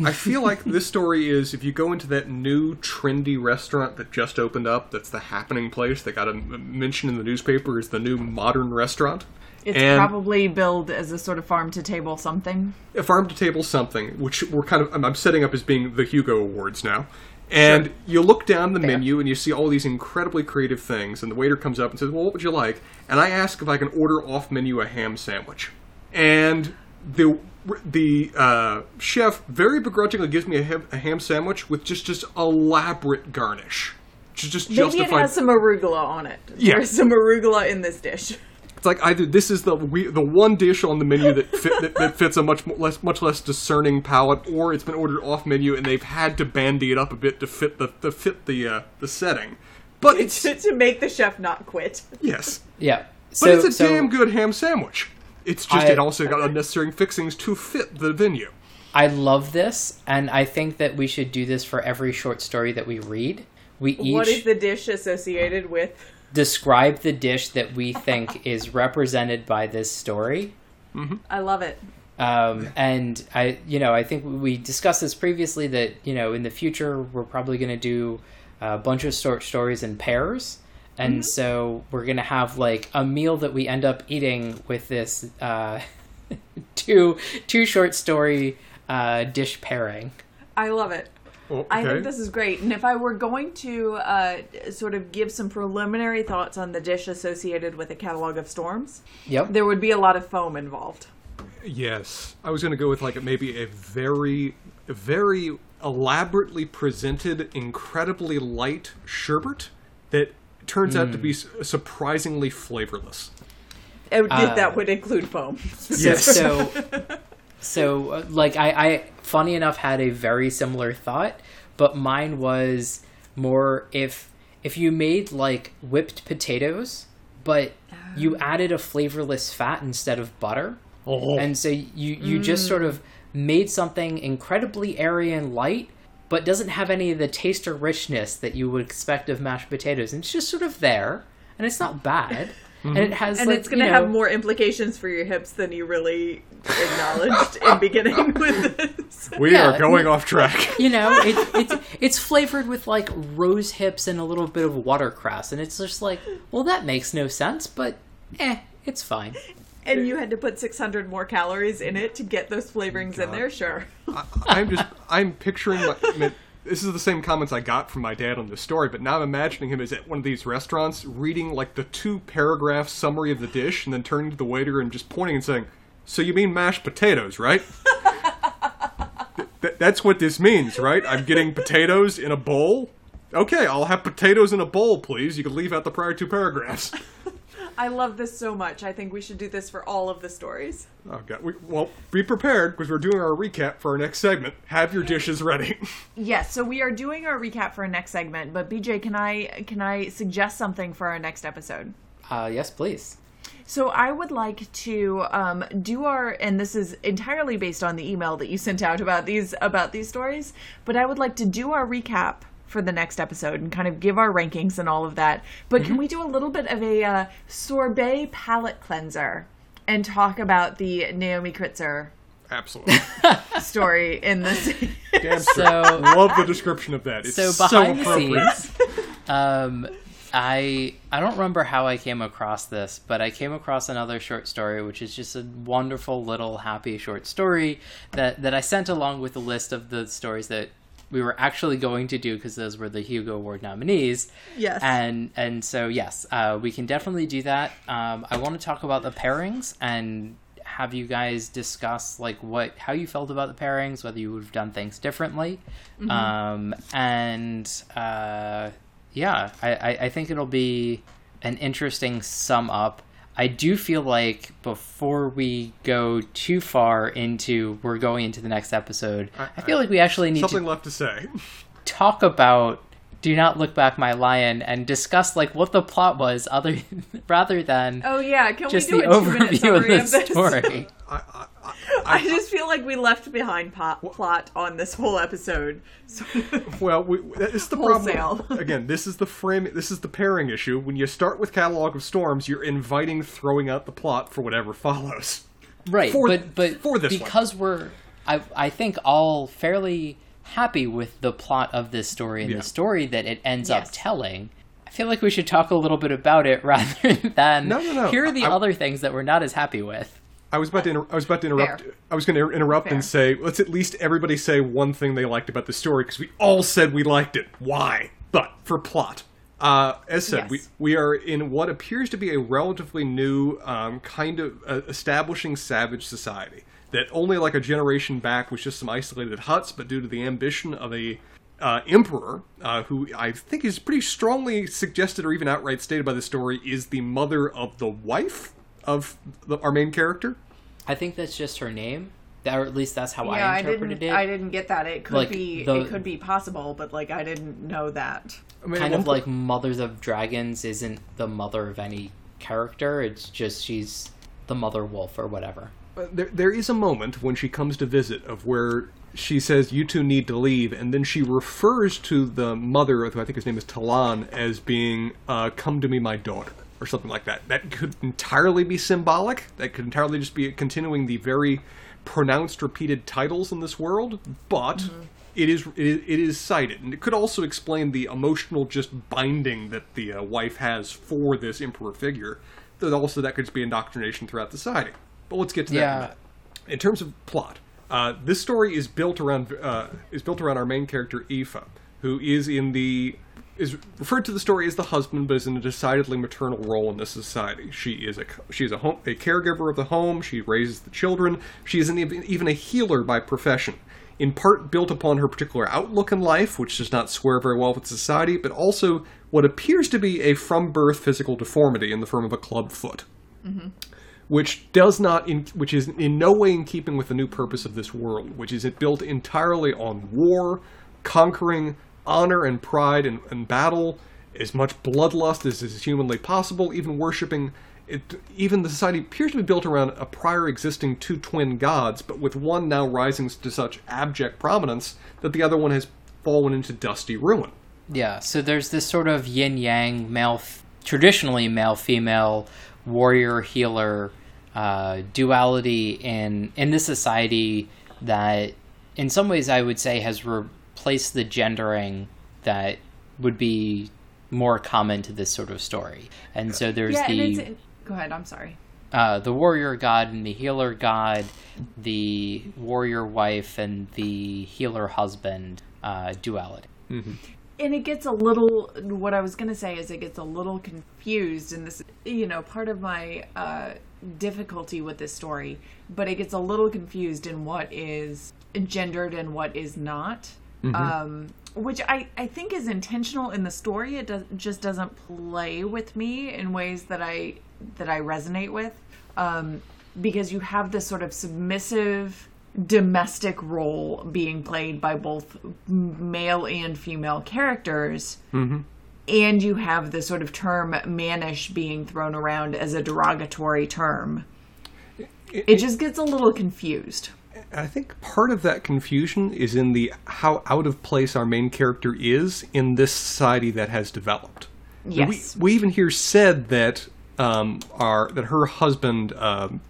I feel like this story is if you go into that new trendy restaurant that just opened up, that's the happening place that got a mention in the newspaper is the new modern restaurant. It's And- probably billed as a sort of farm to table something. a farm to table something, which we're kind of I'm, I'm setting up as being the Hugo Awards now. And you look down the menu and you see all these incredibly creative things, and the waiter comes up and says, "Well, what would you like?" And I ask if I can order off menu a ham sandwich, and the the uh, chef very begrudgingly gives me a ham, a ham sandwich with just just elaborate garnish, just just Maybe it has some arugula on it. Yeah. There's some arugula in this dish. It's like either this is the we, the one dish on the menu that, fit, that that fits a much mo- less much less discerning palate, or it's been ordered off menu and they've had to bandy it up a bit to fit the to fit the uh, the setting. But it's to, to make the chef not quit. yes, Yeah. but it's a so damn good ham sandwich. It's just I- it also got unnecessary fixings to fit the venue. I love this, and I think that we should do this for every short story that we read. We each What is the dish associated with? Describe the dish that we think is represented by this story. I love it. Um, and I, you know, I think we discussed this previously that you know in the future we're probably going to do a bunch of short stories in pairs, and so we're going to have like a meal that we end up eating with this uh, two two short story uh, dish pairing. I love it. Oh, I think this is great. And if I were going to uh, sort of give some preliminary thoughts on the dish associated with a catalog of storms, Yep. there would be a lot of foam involved. Yes, I was going to go with like maybe a very, very elaborately presented, incredibly light sherbet that turns out to be Hmm. surprisingly flavorless. It would- Uh, that would include foam. Yes. So, so uh, like I, I, funny enough, had a very similar thought, but mine was more if if you made like whipped potatoes, but you added a flavorless fat instead of butter, Oh, and so you you just sort of made something incredibly airy and light. But doesn't have any of the taste or richness that you would expect of mashed potatoes, and it's just sort of there, and it's not bad, and it has and like, it's going to you know- have more implications for your hips than you really acknowledged in beginning with this. we yeah, are going off track. you know, it, it's it's flavored with like rose hips and a little bit of watercress, and it's just like, well, that makes no sense, but eh, it's fine. And you had to put 600 more calories in it to get those flavorings in there, sure. I'm just, I'm picturing. My, I mean, this is the same comments I got from my dad on this story, but now I'm imagining him as at one of these restaurants reading like the two paragraph summary of the dish, and then turning to the waiter and just pointing and saying, "So you mean mashed potatoes, right?" Th- that's what this means, right? I'm getting potatoes in a bowl. Okay, I'll have potatoes in a bowl, please. You can leave out the prior two paragraphs. I love this so much. I think we should do this for all of the stories. Oh god. We, well, be prepared because we're doing our recap for our next segment. Have your dishes ready. Yes, so we are doing our recap for our next segment, but BJ, can I can I suggest something for our next episode? Uh, yes, please. So I would like to um, do our, and this is entirely based on the email that you sent out about these about these stories. But I would like to do our recap for the next episode and kind of give our rankings and all of that. But can we do a little bit of a uh, sorbet palate cleanser and talk about the Naomi Kritzer Absolutely. story in this? Damn. So- Love the description of that. It's so so, behind the appropriate. scenes um i i don't remember how i came across this but i came across another short story which is just a wonderful little happy short story that that i sent along with a list of the stories that we were actually going to do because those were the hugo award nominees. Yes. and and so yes uh, we can definitely do that. Um, i want to talk about the pairings and have you guys discuss like what how you felt about the pairings whether you would have done things differently. Um, and uh, yeah I, I, I think it'll be an interesting sum up i do feel like before we go too far into we're going into the next episode i, feel like we actually need to Something left to say. talk about do not look back my lion and discuss like what the plot was other rather than oh yeah, can just we the do a overview of the story I, I, I just feel like we left behind po- plot on this whole episode. So, Well, we, that is the Wholesale. problem. Again, this is the frame. This is the pairing issue. When you start with catalog of storms, you're inviting throwing out the plot for whatever follows. right For- but but for this one. because we're I, I think all fairly happy with the plot of this story and Yeah. the story that it ends Yes. up telling i feel like we should talk a little bit about it rather than No, no, no. here are the I- other things that we're not as happy with I was about to. Inter- I was about to interrupt. Fair. I was going to interrupt Fair. and say, let's at least everybody say one thing they liked about the story because we all said we liked it. Why? But for plot, uh, as said, Yes. we we are in what appears to be a relatively new um, kind of uh, establishing savage society that only like a generation back was just some isolated huts, but due to the ambition of a uh, emperor, uh, who I think is pretty strongly suggested or even outright stated by the story, is the mother of the wife of the, our main character. i think that's just her name that, or at least that's how yeah, i I interpreted didn't. it I didn't get that. It could Like, be. the- It could be possible, but like I didn't know that. I mean, kind of one like Mothers of Dragons isn't the mother of any character. It's just she's the mother wolf or whatever. Uh, there, there is a moment when she comes to visit of where she says you two need to leave and then she refers to the mother who i think his name is talan as being uh, come to me my daughter or something like that. That could entirely be symbolic. That could entirely just be continuing the very pronounced repeated titles in this world but it is it is, it is cited. And it could also explain the emotional just binding that the uh, wife has for this emperor figure that also that could just be indoctrination throughout the society. But let's get to that in Yeah. in terms of plot, uh, this story is built around uh, is built around our main character Aoife, who is in the is referred to the story as the husband, but is in a decidedly maternal role in this society. She is a she is a home a caregiver of the home. She raises the children. She is an, even a healer by profession. In part built upon her particular outlook in life, which does not square very well with society, but also what appears to be a from birth physical deformity in the form of a club foot mm-hmm. which does not in, which is in no way in keeping with the new purpose of this world which is it built entirely on war conquering honor and pride and, and battle as much bloodlust as is humanly possible even worshipping it, even the society appears to be built around a prior existing two twin gods but with one now rising to such abject prominence that the other one has fallen into dusty ruin. Yeah, so there's this sort of yin yang male, traditionally male female warrior healer uh, duality in in this society that, in some ways, I would say has replaced the gendering that would be more common to this sort of story. And so there's Yeah, the and it's. Go ahead. I'm sorry. uh, the warrior god and the healer god, the warrior wife and the healer husband uh, duality. and it gets a little what i was going to say is it gets a little confused and this you know part of my uh, difficulty with this story but it gets a little confused in what is gendered and what is not um, which I, I think is intentional in the story. It does, just doesn't play with me in ways that i that i resonate with. Um, because you have this sort of submissive domestic role being played by both male and female characters. And you have the sort of term mannish being thrown around as a derogatory term. It just gets a little confused. I think part of that confusion is in the how out of place our main character is in this society that has developed. Yes. We, we even hear said that um, our that her husband. Um,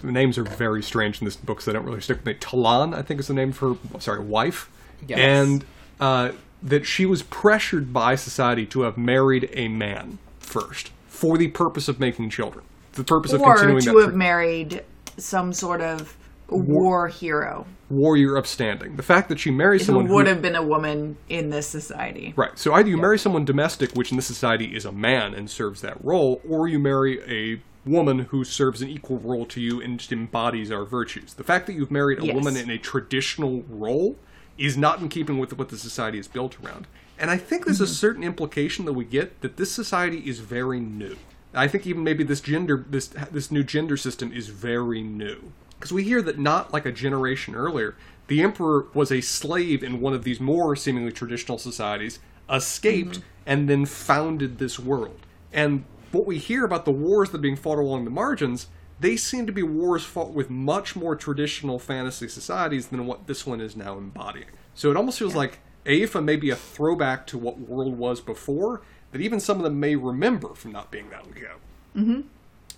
the names are very strange in this book, so they don't really stick with me. Talan, I think is the name of her. Sorry, wife. Yes. And uh, that she was pressured by society to have married a man first for the purpose of making children. The purpose of continuing to have married some sort of war hero warrior upstanding. The fact that she marries who someone would who, have been a woman in this society. Right. So either you marry someone domestic, which in this society is a man and serves that role, or you marry a woman who serves an equal role to you and just embodies our virtues. The fact that you've married a Yes. woman in a traditional role is not in keeping with what the society is built around. And I think there's a mm-hmm. certain implication that we get that this society is very new. I think even maybe this gender this this new gender system is very new. Because we hear that not like a generation earlier, the emperor was a slave in one of these more seemingly traditional societies, escaped, and then founded this world. And what we hear about the wars that are being fought along the margins, they seem to be wars fought with much more traditional fantasy societies than what this one is now embodying. So it almost feels like Aefa may be a throwback to what world was before, that even some of them may remember from not being that long ago. Mm-hmm.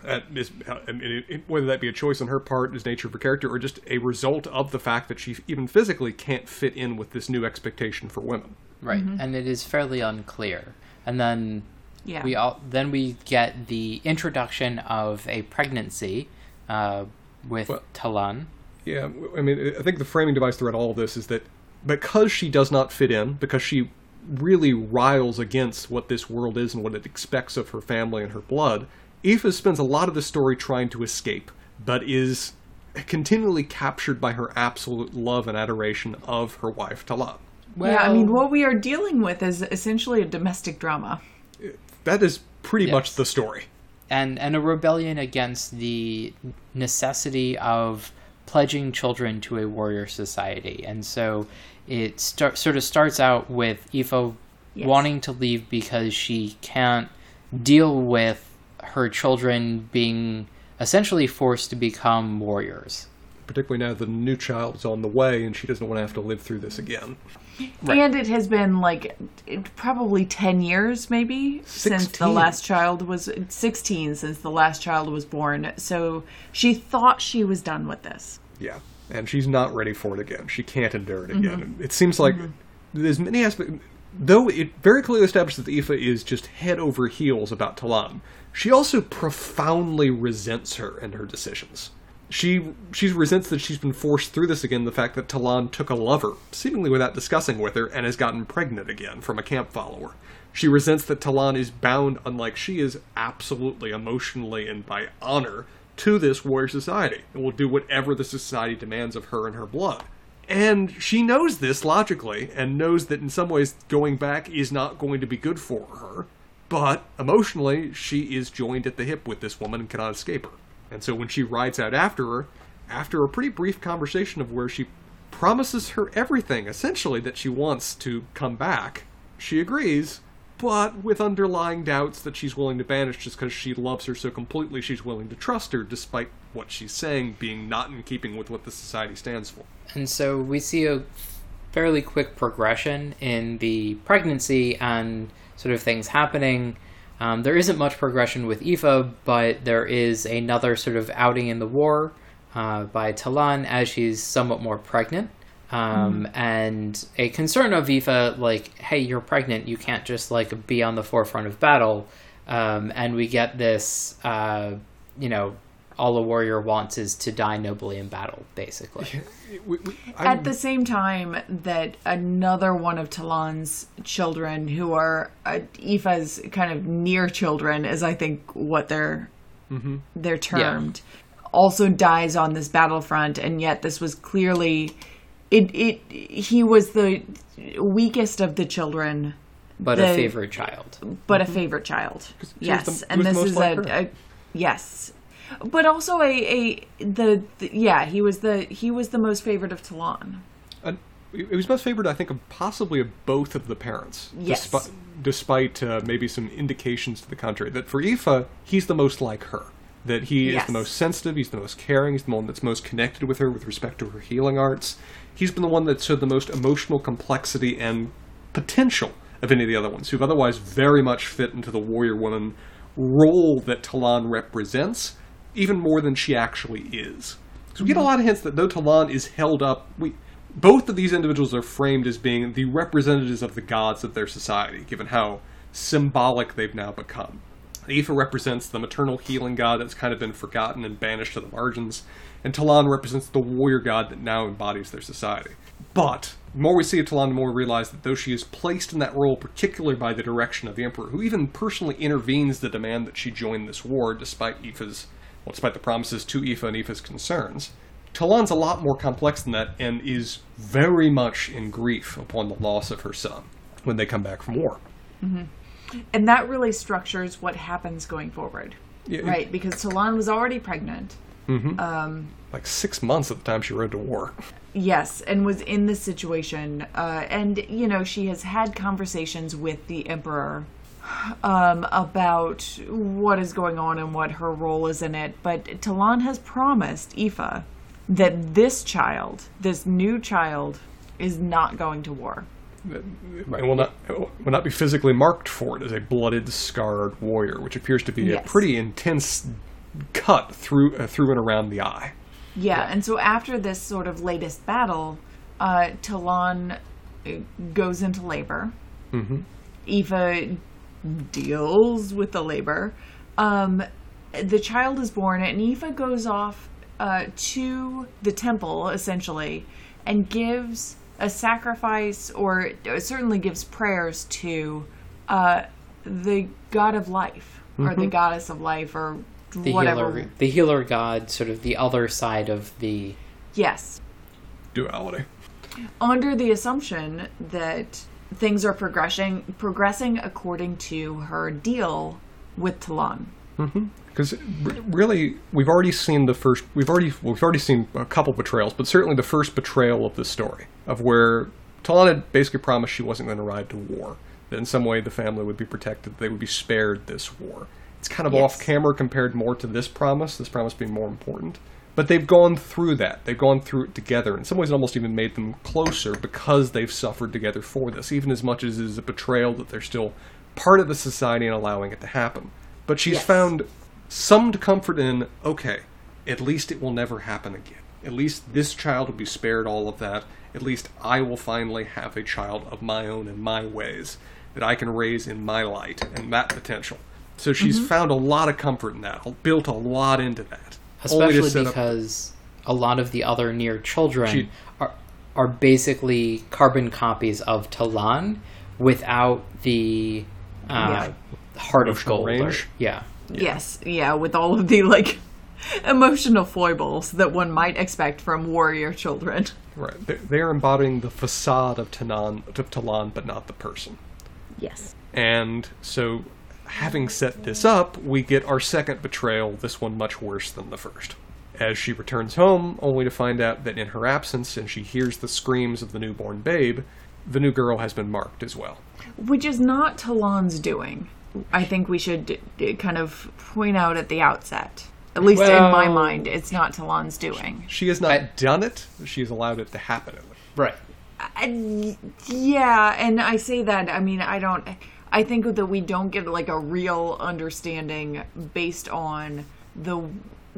Uh, is, I mean, it- it- whether that be a choice on her part, as nature of her character, or just a result of the fact that she even physically can't fit in with this new expectation for women. Right, and it is fairly unclear. And then Yeah. we all then we get the introduction of a pregnancy uh, with Well- Talan. Yeah, i mean, I think the framing device throughout all of this is that because she does not fit in, because she really riles against what this world is and what it expects of her family and her blood, Aoife spends a lot of the story trying to escape, but is continually captured by her absolute love and adoration of her wife, Talan. yeah, I mean, what we are dealing with is essentially a domestic drama. That is pretty Yes. much the story. and and a rebellion against the necessity of pledging children to a warrior society. And so it start, sort of starts out with Ifo Yes. wanting to leave because she can't deal with her children being essentially forced to become warriors. Particularly now the new child is on the way and she doesn't want to have to live through this again. And it has been like it, probably 10 years, maybe, since the last child was 16, since the last child was born. So she thought she was done with this. Yeah, and she's not ready for it again. She can't endure it again. Mm-hmm. It seems like mm-hmm. there's many aspects. Though it very clearly establishes that Aoife is just head over heels about Talan, she also profoundly resents her and her decisions. She she resents that she's been forced through this again. The fact that Talan took a lover, seemingly without discussing with her, and has gotten pregnant again from a camp follower. She resents that Talan is bound, unlike she is, absolutely emotionally and by honor to this warrior society and will do whatever the society demands of her and her blood. And she knows this logically and knows that in some ways going back is not going to be good for her. But emotionally, she is joined at the hip with this woman and cannot escape her. And so when she rides out after her, after a pretty brief conversation of where she promises her everything, essentially, that she wants to come back, she agrees, but with underlying doubts that she's willing to banish just because she loves her so completely she's willing to trust her despite what she's saying being not in keeping with what the society stands for. And so we see a fairly quick progression in the pregnancy and sort of things happening. Um, there isn't much progression with Aoife, but there is another sort of outing in the war uh, by Talan as she's somewhat more pregnant. Um, And a concern of Aoife, like, hey, you're pregnant, you can't just like be on the forefront of battle. Um, and we get this, uh, you know, all a warrior wants is to die nobly in battle, basically. We- we- At the same time that another one of Talan's children, who are uh, Aoife's kind of near children, is I think what they're they're termed, also dies on this battlefront, and yet this was clearly it. It he was the weakest of the children, but the- a favorite child. but a favorite child. Yes, the- and this is like a, a yes, but also a, a the, the yeah he was the he was the most favorite of Talan. And He was most favored, I think, of possibly of both of the parents. Yes. Despite, despite uh, maybe some indications to the contrary. That for Aoife, he's the most like her. That he is the most sensitive, he's the most caring, he's the one that's most connected with her with respect to her healing arts. He's been the one that showed the most emotional complexity and potential of any of the other ones, who've otherwise very much fit into the warrior woman role that Talan represents, even more than she actually is. So we get a lot of hints that though Talan is held up, we both of these individuals are framed as being the representatives of the gods of their society, given how symbolic they've now become. Aoife represents the maternal healing god that's kind of been forgotten and banished to the margins, and Talan represents the warrior god that now embodies their society. But the more we see of Talan, the more we realize that though she is placed in that role, particularly by the direction of the Emperor, who even personally intervenes to demand that she join this war, despite Aoife's, well, despite the promises to Aoife and Aoife's concerns, Talan's a lot more complex than that and is very much in grief upon the loss of her son when they come back from war. Mm-hmm. And that really structures what happens going forward. Yeah, it- Right, because Talan was already pregnant. Mm-hmm. Um, like six months at the time she rode to war. Yes, and was in this situation. Uh, and, you know, she has had conversations with the Emperor um, about what is going on and what her role is in it. But Talan has promised Aoife that this child, this new child, is not going to war. and will not will not be physically marked for it as a blooded, scarred warrior, which appears to be Yes. a pretty intense cut through uh, through and around the eye. Yeah, and so after this sort of latest battle, uh, Talan uh, goes into labor. Mm-hmm. Eva deals with the labor. Um, the child is born, and Eva goes off uh, to the temple, essentially, and gives a sacrifice, or certainly gives prayers to uh, the god of life, or the goddess of life, or The whatever. healer, the healer god, sort of the other side of the. Yes. Duality. under the assumption that things are progressing progressing according to her deal with Talan. Mm-hmm. Because really, we've already seen the first. We've already we've already seen a couple betrayals, but certainly the first betrayal of the story of where Talan had basically promised she wasn't going to ride to war. That in some way the family would be protected. They would be spared this war. It's kind of Yes. off camera compared more to this promise. This promise being more important. But they've gone through that. They've gone through it together. In some ways, it almost even made them closer because they've suffered together for this. Even as much as it is a betrayal that they're still part of the society and allowing it to happen. But she's Yes. found some comfort in okay, at least it will never happen again. At least this child will be spared all of that. At least I will finally have a child of my own in my ways that I can raise in my light and that potential. So she's Mm-hmm. found a lot of comfort in that, built a lot into that. Only to Especially because a lot of the other near children She- are are basically carbon copies of Talan without the uh, heart of Emotional gold. or- range? yeah. Yes, yeah, with all of the like emotional foibles that one might expect from warrior children. right, they- they're embodying the facade of Tanan, of Talan, but not the person. Yes. And so, having set this up, we get our second betrayal, this one much worse than the first. As she returns home, only to find out that in her absence, and she hears the screams of the newborn babe, the new girl has been marked as well. Which is not Talan's doing. I think we should d- d- kind of point out at the outset. At least in my mind, it's not Talan's doing. She has not I- done it, she's allowed it to happen. at least. Right. I- yeah, and I say that. I mean, I don't. I think that we don't get like a real understanding based on the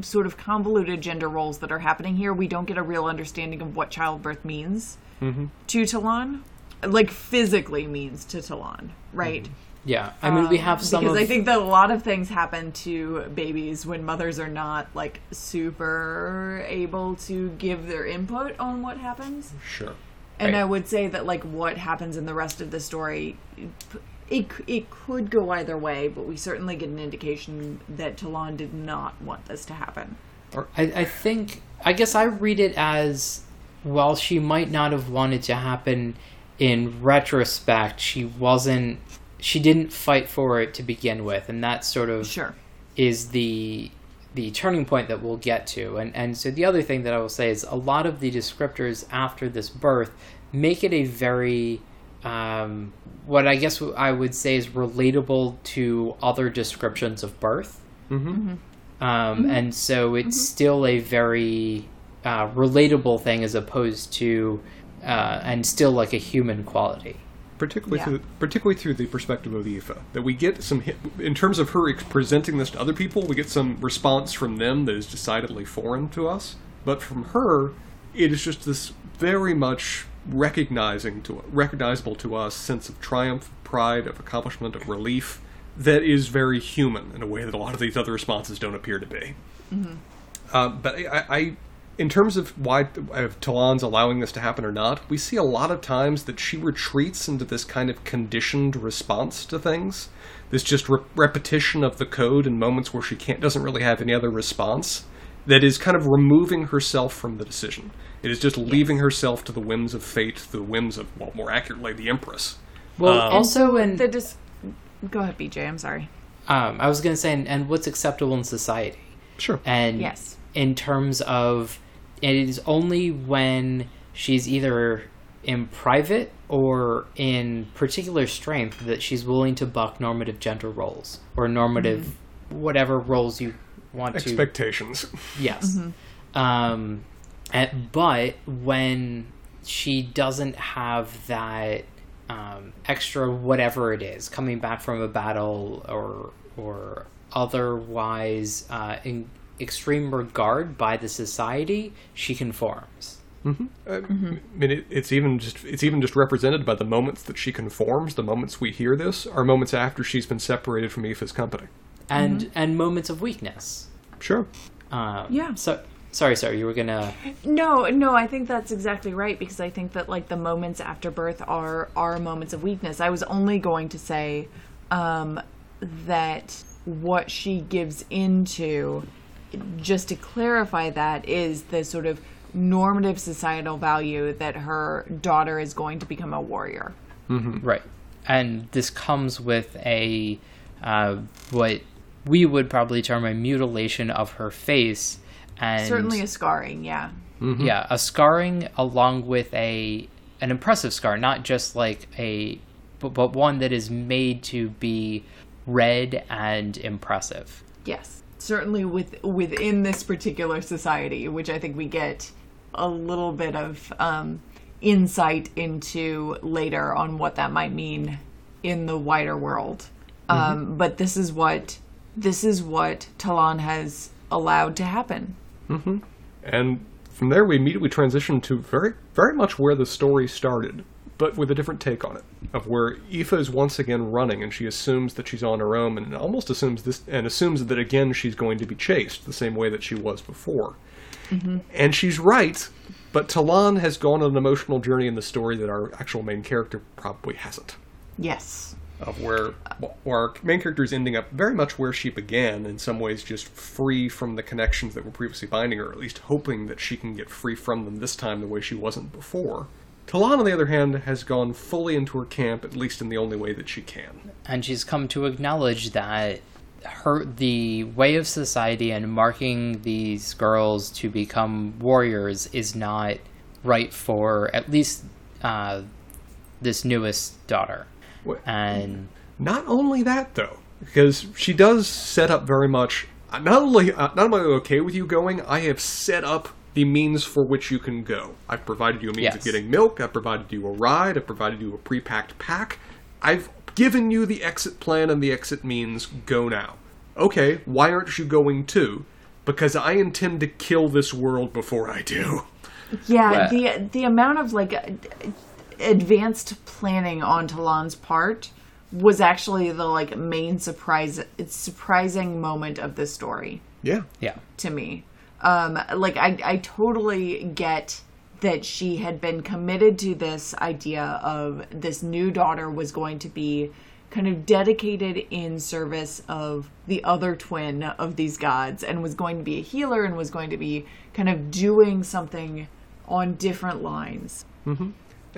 sort of convoluted gender roles that are happening here. We don't get a real understanding of what childbirth means mm-hmm. to Talan, like physically means to Talan, right? Mm-hmm. Yeah. I mean, we have um, some because of I think that a lot of things happen to babies when mothers are not like super able to give their input on what happens. Sure. And Right. I would say that like what happens in the rest of the story, it it could go either way, but we certainly get an indication that Talan did not want this to happen. I, I think I guess I read it as while she might not have wanted to happen in retrospect, she wasn't she didn't fight for it to begin with, and that sort of Sure. is the the turning point that we'll get to. And and so the other thing that I will say is a lot of the descriptors after this birth make it a very um, what I guess I would say is relatable to other descriptions of birth. Mm-hmm. Um, And so it's still a very uh, relatable thing as opposed to, uh, and still like a human quality. particularly Yeah. through particularly through the perspective of Aoife. That we get some in terms of her ex- presenting this to other people, we get some response from them that is decidedly foreign to us. But from her, it is just this very much recognizing to recognizable to us sense of triumph, pride, of accomplishment, of relief that is very human in a way that a lot of these other responses don't appear to be. Uh, but I, I, in terms of why of Talan's allowing this to happen or not, we see a lot of times that she retreats into this kind of conditioned response to things. This just re- repetition of the code in moments where she can't doesn't really have any other response. That is kind of removing herself from the decision. It is just leaving herself to the whims of fate, the whims of, well, more accurately, the Empress. Well, Um, also, and The dis- Go ahead, BJ. I'm sorry. um, I was going to say, and, and what's acceptable in society. Sure. And Yes. in terms of it is only when she's either in private or in particular strength that she's willing to buck normative gender roles or normative whatever roles you want to Expectations. yes um and, but when she doesn't have that um, extra whatever it is coming back from a battle or or otherwise uh, in extreme regard by the society she conforms I mean, it, it's even just it's even just represented by the moments that she conforms. The moments we hear this are moments after she's been separated from Aoife's company. and and moments of weakness Sure. um, Yeah. so sorry sorry you were gonna No, no, I think that's exactly right because I think that like the moments after birth are are moments of weakness. I was only going to say um, that what she gives into, just to clarify that, is the sort of normative societal value that her daughter is going to become a warrior. Right. And this comes with a uh, what we would probably term a mutilation of her face and Certainly a scarring, yeah. yeah, a scarring along with a an impressive scar, not just like a but, but one that is made to be read and impressive. Yes, certainly with within this particular society, which I think we get a little bit of um, insight into later on what that might mean in the wider world. Um, but this is what this is what Talan has allowed to happen. Mm-hmm. And from there, we immediately transition to very, very much where the story started, but with a different take on it. Of where Aoife is once again running, and she assumes that she's on her own, and almost assumes this, and assumes that again she's going to be chased the same way that she was before. Mm-hmm. And she's right, but Talan has gone on an emotional journey in the story that our actual main character probably hasn't. Yes. Of where, where our main character is ending up very much where she began, in some ways just free from the connections that were previously binding her, or at least hoping that she can get free from them this time the way she wasn't before. Talan, on the other hand, has gone fully into her camp, at least in the only way that she can. and she's come to acknowledge that her the way of society and marking these girls to become warriors is not right for at least uh, this newest daughter and Not only that, though, because she does set up very much. uh, Not only, uh, not only am I okay with you going, I have set up the means for which you can go. I've provided you a means of getting milk. I've provided you a ride. I've provided you a pre-packed pack. I've given you the exit plan and the exit means. Go now. Okay, why aren't you going too? Because I intend to kill this world before I do. Yeah, Well- the the amount of like uh, advanced planning on Talan's part was actually the like main surprise surprising moment of the story Yeah. yeah to me. Um, like I, I totally get that she had been committed to this idea of this new daughter was going to be kind of dedicated in service of the other twin of these gods and was going to be a healer and was going to be kind of doing something on different lines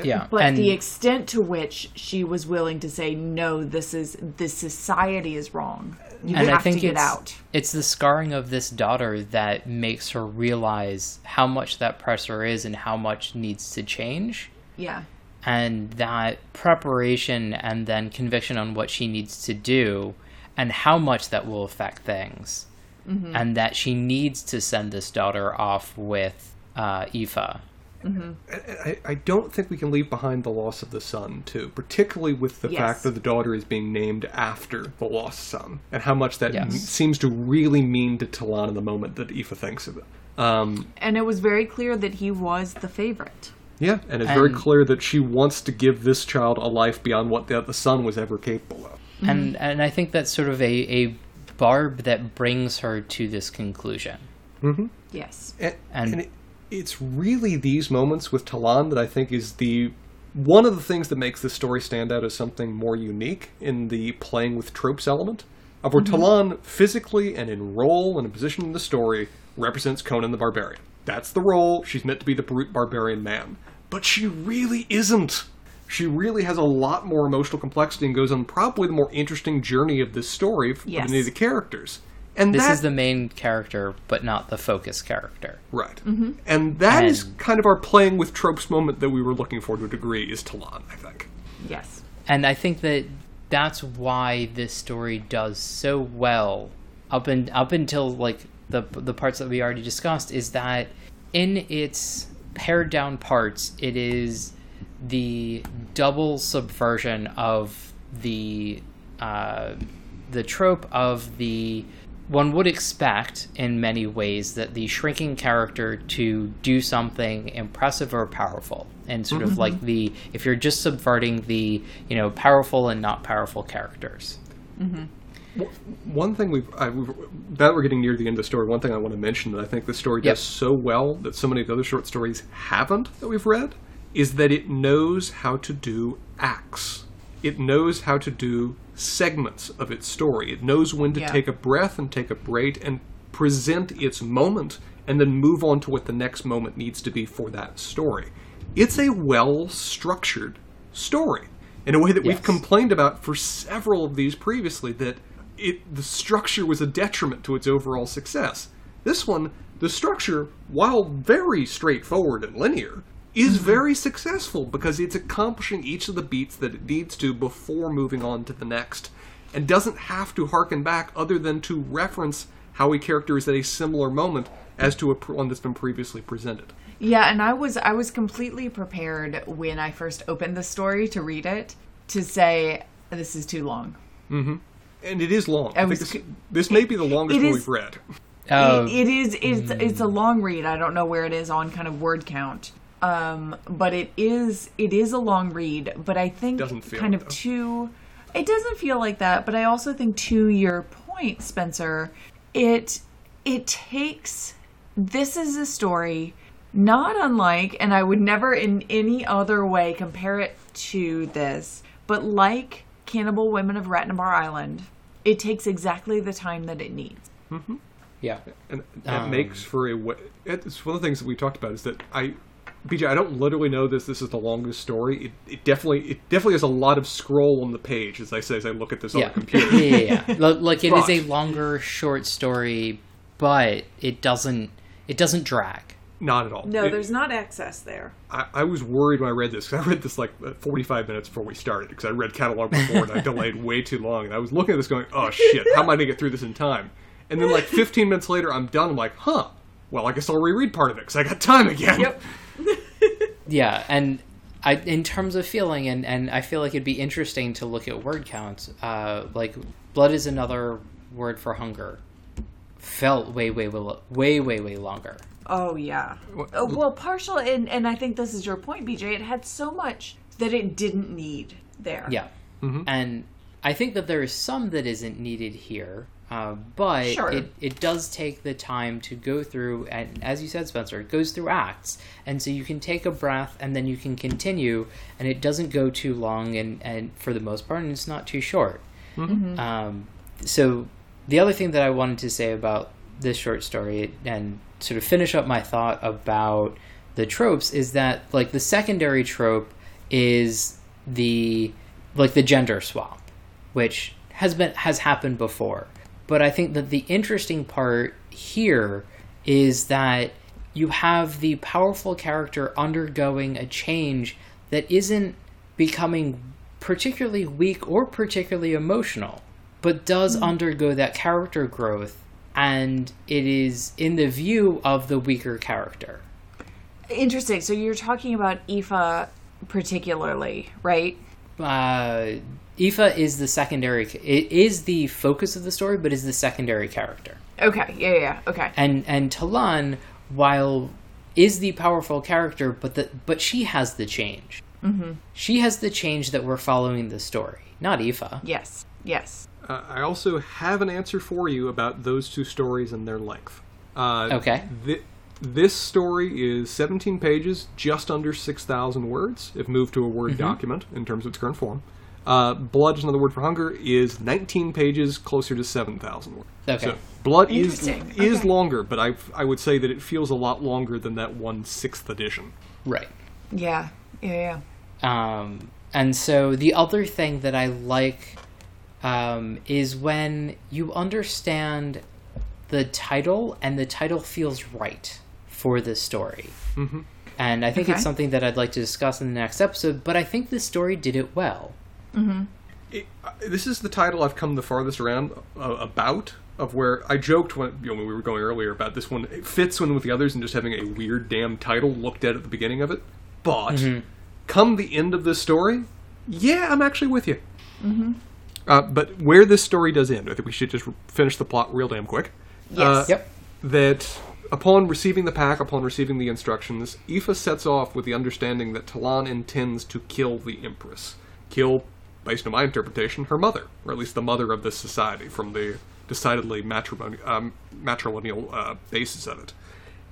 yeah but and the extent to which she was willing to say no this is this society is wrong. You and have I think to get it's, out. it's the scarring of this daughter that makes her realize how much that pressure is and how much needs to change. Yeah. and that preparation and then conviction on what she needs to do and how much that will affect things. And that she needs to send this daughter off with uh, Aoife. Mm-hmm. I, I don't think we can leave behind the loss of the son, too, particularly with the Yes. fact that the daughter is being named after the lost son, and how much that Yes. m- seems to really mean to Talan in the moment that Aoife thinks of it. Um, And it was very clear that he was the favorite. yeah, and it's very clear that she wants to give this child a life beyond what the, the son was ever capable of. Mm-hmm. And and I think that's sort of a, a barb that brings her to this conclusion. Mm-hmm. Yes. And, And- and it, it's really these moments with Talan that I think is the one of the things that makes this story stand out as something more unique in the playing with tropes element of where mm-hmm. Talan physically and in role and in position in the story represents Conan the Barbarian. That's the role. She's meant to be the brute barbarian man. But she really isn't. She really has a lot more emotional complexity and goes on probably the more interesting journey of this story Yes. than any of the characters. And This that, is the main character, but not the focus character. Right. And that is And- kind of our playing with tropes moment that we were looking for to a degree is Talan, I think. Yes. And I think that that's why this story does so well up and up until like the the parts that we already discussed is that in its pared down parts it is the double subversion of the uh, the trope of the one would expect in many ways that the shrinking character to do something impressive or powerful and sort of mm-hmm. like the if you're just subverting the you know powerful and not powerful characters mm-hmm. One thing we've, I, we've that we're getting near the end of the story, one thing I want to mention that I think the story Yep. does so well that so many of the other short stories haven't that we've read is that it knows how to do acts. It knows how to do segments of its story. It knows when to Yeah. take a breath and take a break and present its moment and then move on to what the next moment needs to be for that story. It's a well structured story in a way that we've complained about for several of these previously that it the structure was a detriment to its overall success. This one, the structure, while very straightforward and linear, is very successful because it's accomplishing each of the beats that it needs to before moving on to the next, and doesn't have to harken back other than to reference how a character is at a similar moment as to a pr- one that's been previously presented. Yeah, and I was I was completely prepared when I first opened the story to read it to say this is too long. Mhm. And it is long. I, think was this, c- this may be the longest it one is- we've read. Oh, It- it is it's it's a long read. I don't know where it is on kind of word count. Um, but it is it is a long read, but I think feel kind it, of though. to it doesn't feel like that, but I also think to your point, Spencer, it it takes this is a story not unlike and I would never in any other way compare it to this, but like Cannibal Women of Ratnabar Island, it takes exactly the time that it needs. yeah. and that Um, makes for a. It's one of the things that we talked about is that I, BJ, I don't literally know this. This is the longest story. It, it definitely, it definitely has a lot of scroll on the page, as I say as I look at this on the computer. yeah, yeah, yeah. Lo- Like it is a longer short story, but it doesn't it doesn't drag. Not at all. No, It- there's not excess there. I, I was worried when I read this 'cause I read this like uh, 45 minutes before we started because I read catalog before and I delayed way too long. And I was looking at this going, oh shit, how am I going to get through this in time? And then like 15 minutes later, I'm done. I'm like, huh. Well, I guess I'll reread part of it because I got time again. Yep. Yeah, and I in terms of feeling, and and I feel like it'd be interesting to look at word counts. Uh, like blood is another word for hunger. Felt way way way way way way longer. Oh yeah. Oh, well, partial, and and I think this is your point, BJ. It had so much that it didn't need there. Yeah, and I think that there is some that isn't needed here. Uh, but Sure. it, it does take the time to go through, and as you said, Spencer, it goes through acts, and so you can take a breath, and then you can continue, and it doesn't go too long, and, and for the most part, and it's not too short. Um, so the other thing that I wanted to say about this short story and sort of finish up my thought about the tropes is that like the secondary trope is the like the gender swap, which has been has happened before. But I think that the interesting part here is that you have the powerful character undergoing a change that isn't becoming particularly weak or particularly emotional, but does undergo that character growth, and it is in the view of the weaker character. Interesting. So you're talking about Eefa particularly, right? Uh, Eefa is the secondary. It is the focus of the story, but is the secondary character. Okay. Yeah. Yeah. yeah. Okay. And and Talan, while is the powerful character, but the but she has the change. Mm-hmm. She has the change that we're following the story, not Eefa. Yes. Yes. Uh, I also have an answer for you about those two stories and their length. Uh, Okay. thi- this story is 17 pages, just under 6,000 words, if moved to a Word document in terms of its current form. Uh, Blood is another word for hunger, is 19 pages, closer to 7,000 words. Okay. So, Blood is Interesting. is Okay. longer, but I I would say that it feels a lot longer than that one sixth edition. Right. Yeah. Yeah. Yeah. Um, and so the other thing that I like um, is when you understand the title and the title feels right for the story. Mm-hmm. And I think Okay. it's something that I'd like to discuss in the next episode, but I think the story did it well. It, uh, this is the title I've come the farthest around uh, about. Of where I joked when you know when we were going earlier about this one, it fits in with the others and just having a weird damn title looked at at the beginning of it. But come the end of this story, yeah, I'm actually with you. Mm-hmm. Uh, but where this story does end, I think we should just finish the plot real damn quick. Yes. Uh, Yep. that upon receiving the pack, upon receiving the instructions, Eefa sets off with the understanding that Talan intends to kill the Empress. Kill, based on my interpretation, her mother, or at least the mother of this society, from the decidedly matrimony, um, matrilineal uh, basis of it.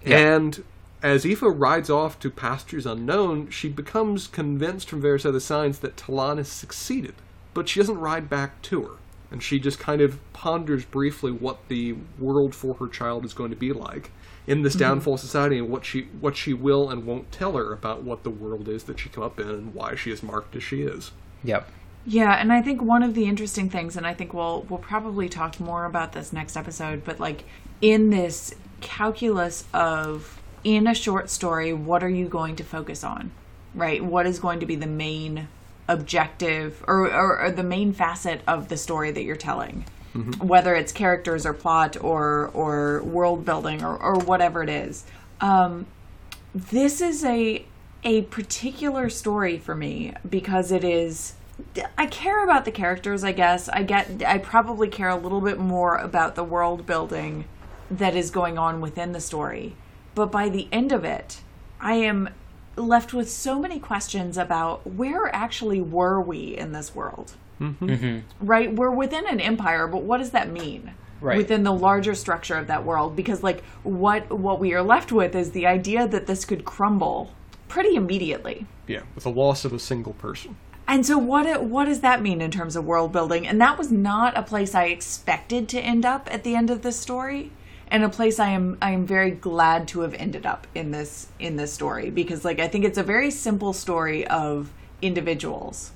And as Eefa rides off to pastures unknown, she becomes convinced from various other signs that Talan has succeeded. But she doesn't ride back to her. And she just kind of ponders briefly what the world for her child is going to be like in this downfall society and what she what she will and won't tell her about what the world is that she come up in and why she is marked as she is. Yep. Yeah, and I think one of the interesting things, and I think we'll we'll probably talk more about this next episode, but like in this calculus of in a short story, what are you going to focus on? Right? What is going to be the main objective or, or, or the main facet of the story that you're telling? Whether it's characters or plot or or world building or, or whatever it is. Um, this is a a particular story for me because it is I care about the characters, I guess. I get I probably care a little bit more about the world building that is going on within the story. But by the end of it, I am left with so many questions about where actually were we in this world? Mm-hmm. Mm-hmm. Right? We're within an empire, but what does that mean? Right. Within the larger structure of that world because like what what we are left with is the idea that this could crumble pretty immediately. Yeah, with the loss of a single person. And so what what does that mean in terms of world building? And that was not a place I expected to end up at the end of this story. And a place I am I am very glad to have ended up in this in this story because like I think it's a very simple story of individuals.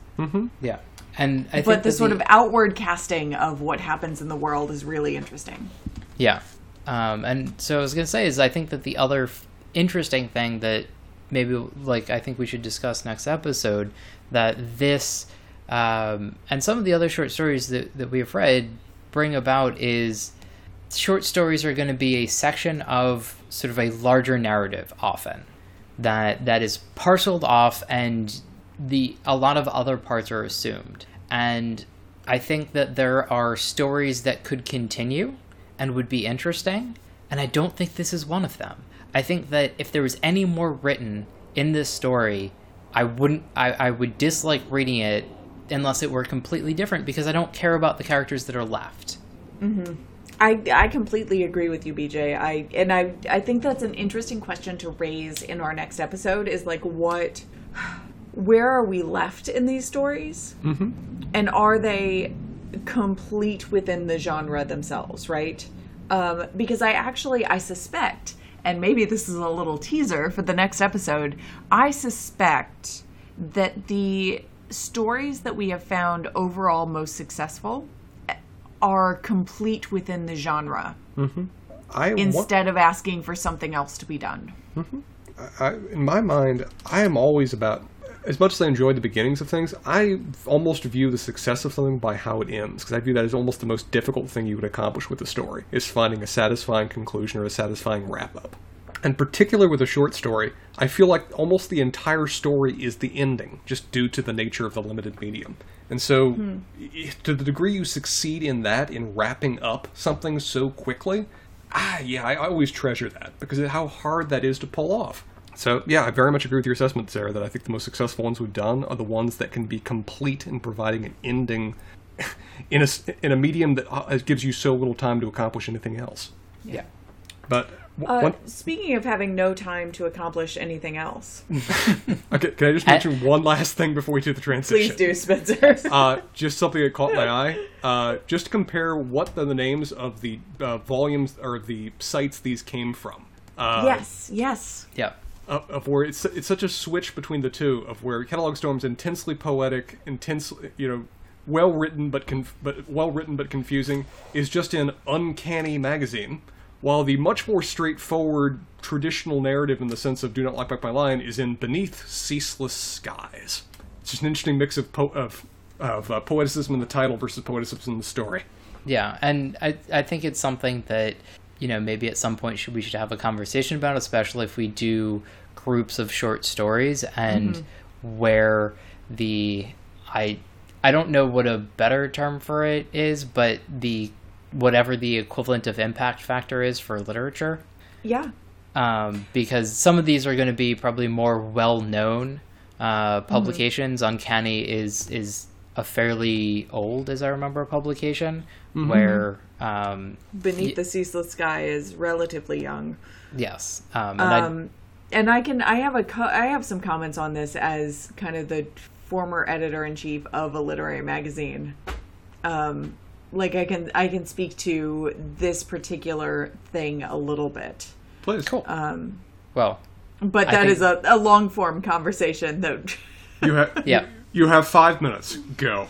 Yeah. And I think But the that sort of outward casting of what happens in the world is really interesting. Yeah. Um, and so I was going to say is I think that the other f- interesting thing that maybe like I think we should discuss next episode that this um, and some of the other short stories that, that we have read bring about is short stories are going to be a section of sort of a larger narrative often that that is parceled off and the a lot of other parts are assumed. And i think that there are stories that could continue and would be interesting and i don't think this is one of them i think that if there was any more written in this story i wouldn't i, I would dislike reading it unless it were completely different because i don't care about the characters that are left Mm-hmm. I, I completely agree with you, BJ. I and I I think that's an interesting question to raise in our next episode. Is like what, where are we left in these stories, mm-hmm. and are they complete within the genre themselves? Right? Um, because I actually I suspect, and maybe this is a little teaser for the next episode. I suspect that the stories that we have found overall most successful are complete within the genre mm-hmm. I wa- instead of asking for something else to be done. Mm-hmm. I, in my mind, I am always about as much as I enjoy the beginnings of things, I almost view the success of something by how it ends, because I view that as almost the most difficult thing you would accomplish with a story, is finding a satisfying conclusion or a satisfying wrap up. And particularly with a short story, I feel like almost the entire story is the ending, just due to the nature of the limited medium. And so, i- to the degree you succeed in that, in wrapping up something so quickly, ah, yeah, I, I always treasure that because of how hard that is to pull off. So, yeah, I very much agree with your assessment, Sarah, that I think the most successful ones we've done are the ones that can be complete in providing an ending in a, s- in a medium that uh, gives you so little time to accomplish anything else. Yeah. But, w- Uh, one, speaking of having no time to accomplish anything else, okay, can I just mention one last thing before we do the transition? please do, Spencer. uh, just something that caught my eye. Uh, just compare what the, the names of the uh, volumes or the sites these came from. Uh, yes, yes. Yeah. Of, of where it's it's such a switch between the two of where Catalog Storm's intensely poetic, intensely you know, well written but conf- but well written but confusing is just in Uncanny Magazine, while the much more straightforward traditional narrative in the sense of Do Not Look Back My Lion is in Beneath Ceaseless Skies. It's just an interesting mix of po- of of uh, poeticism in the title versus poeticism in the story. Yeah, and I I think it's something that you know maybe at some point should we should have a conversation about, especially if we do groups of short stories and where the I I don't know what a better term for it is, but the whatever the equivalent of impact factor is for literature. Yeah. um, because some of these are going to be probably more well known uh, publications. Uncanny is is a fairly old, as I remember, publication where um, Beneath the Ceaseless Sky is relatively young. yes, um, and I, Um, and I can I have a co- I have some comments on this as kind of the former editor in chief of a literary magazine. Um, like I can I can speak to this particular thing a little bit, Please, cool. Uh, well, but I that think- is a, a long form conversation that. you have yeah. You have five minutes. Go.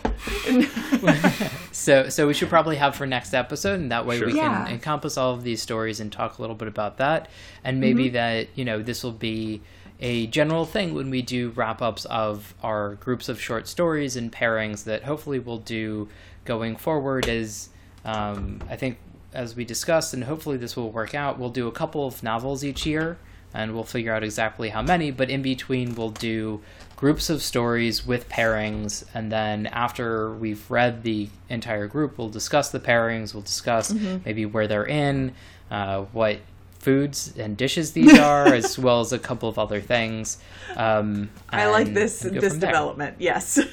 So, so we should probably have for next episode, and that way we Yeah. can encompass all of these stories and talk a little bit about that, and maybe that you know this will be a general thing when we do wrap ups of our groups of short stories and pairings that hopefully we'll do going forward. Is um, I think, as we discussed, and hopefully this will work out, we'll do a couple of novels each year, and we'll figure out exactly how many. But in between, we'll do groups of stories with pairings, and then after we've read the entire group, we'll discuss the pairings. We'll discuss maybe where they're in, uh, what foods and dishes these are, as well as a couple of other things. Um, I like this this from there. development. Yes.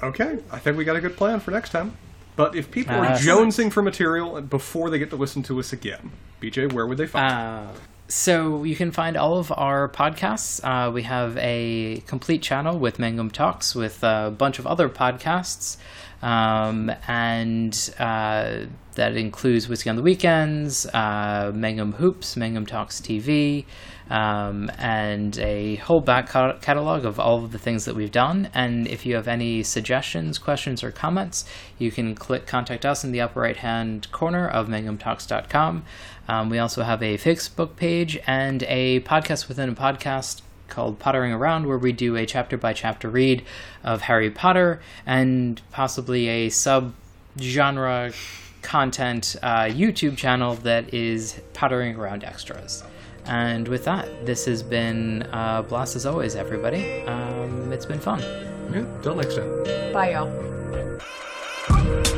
Okay, I think we got a good plan for next time. But if people are Uh, jonesing for material before they get to listen to us again, BJ, where would they find? it? So you can find all of our podcasts. Uh, we have a complete channel with Mangum Talks with a bunch of other podcasts. Um, and uh, that includes Whiskey on the Weekends, uh, Mangum Hoops, Mangum Talks TV, um, and a whole back catalog of all of the things that we've done. And if you have any suggestions, questions, or comments, you can click contact us in the upper right hand corner of mangumtalks.com. Um, we also have a Facebook page and a podcast within a podcast called Pottering Around, where we do a chapter by chapter read of Harry Potter and possibly a sub genre content uh, YouTube channel that is Pottering Around Extras. And with that, this has been uh, blast as always, everybody. Um, it's been fun. Yeah, till next time. Bye, y'all.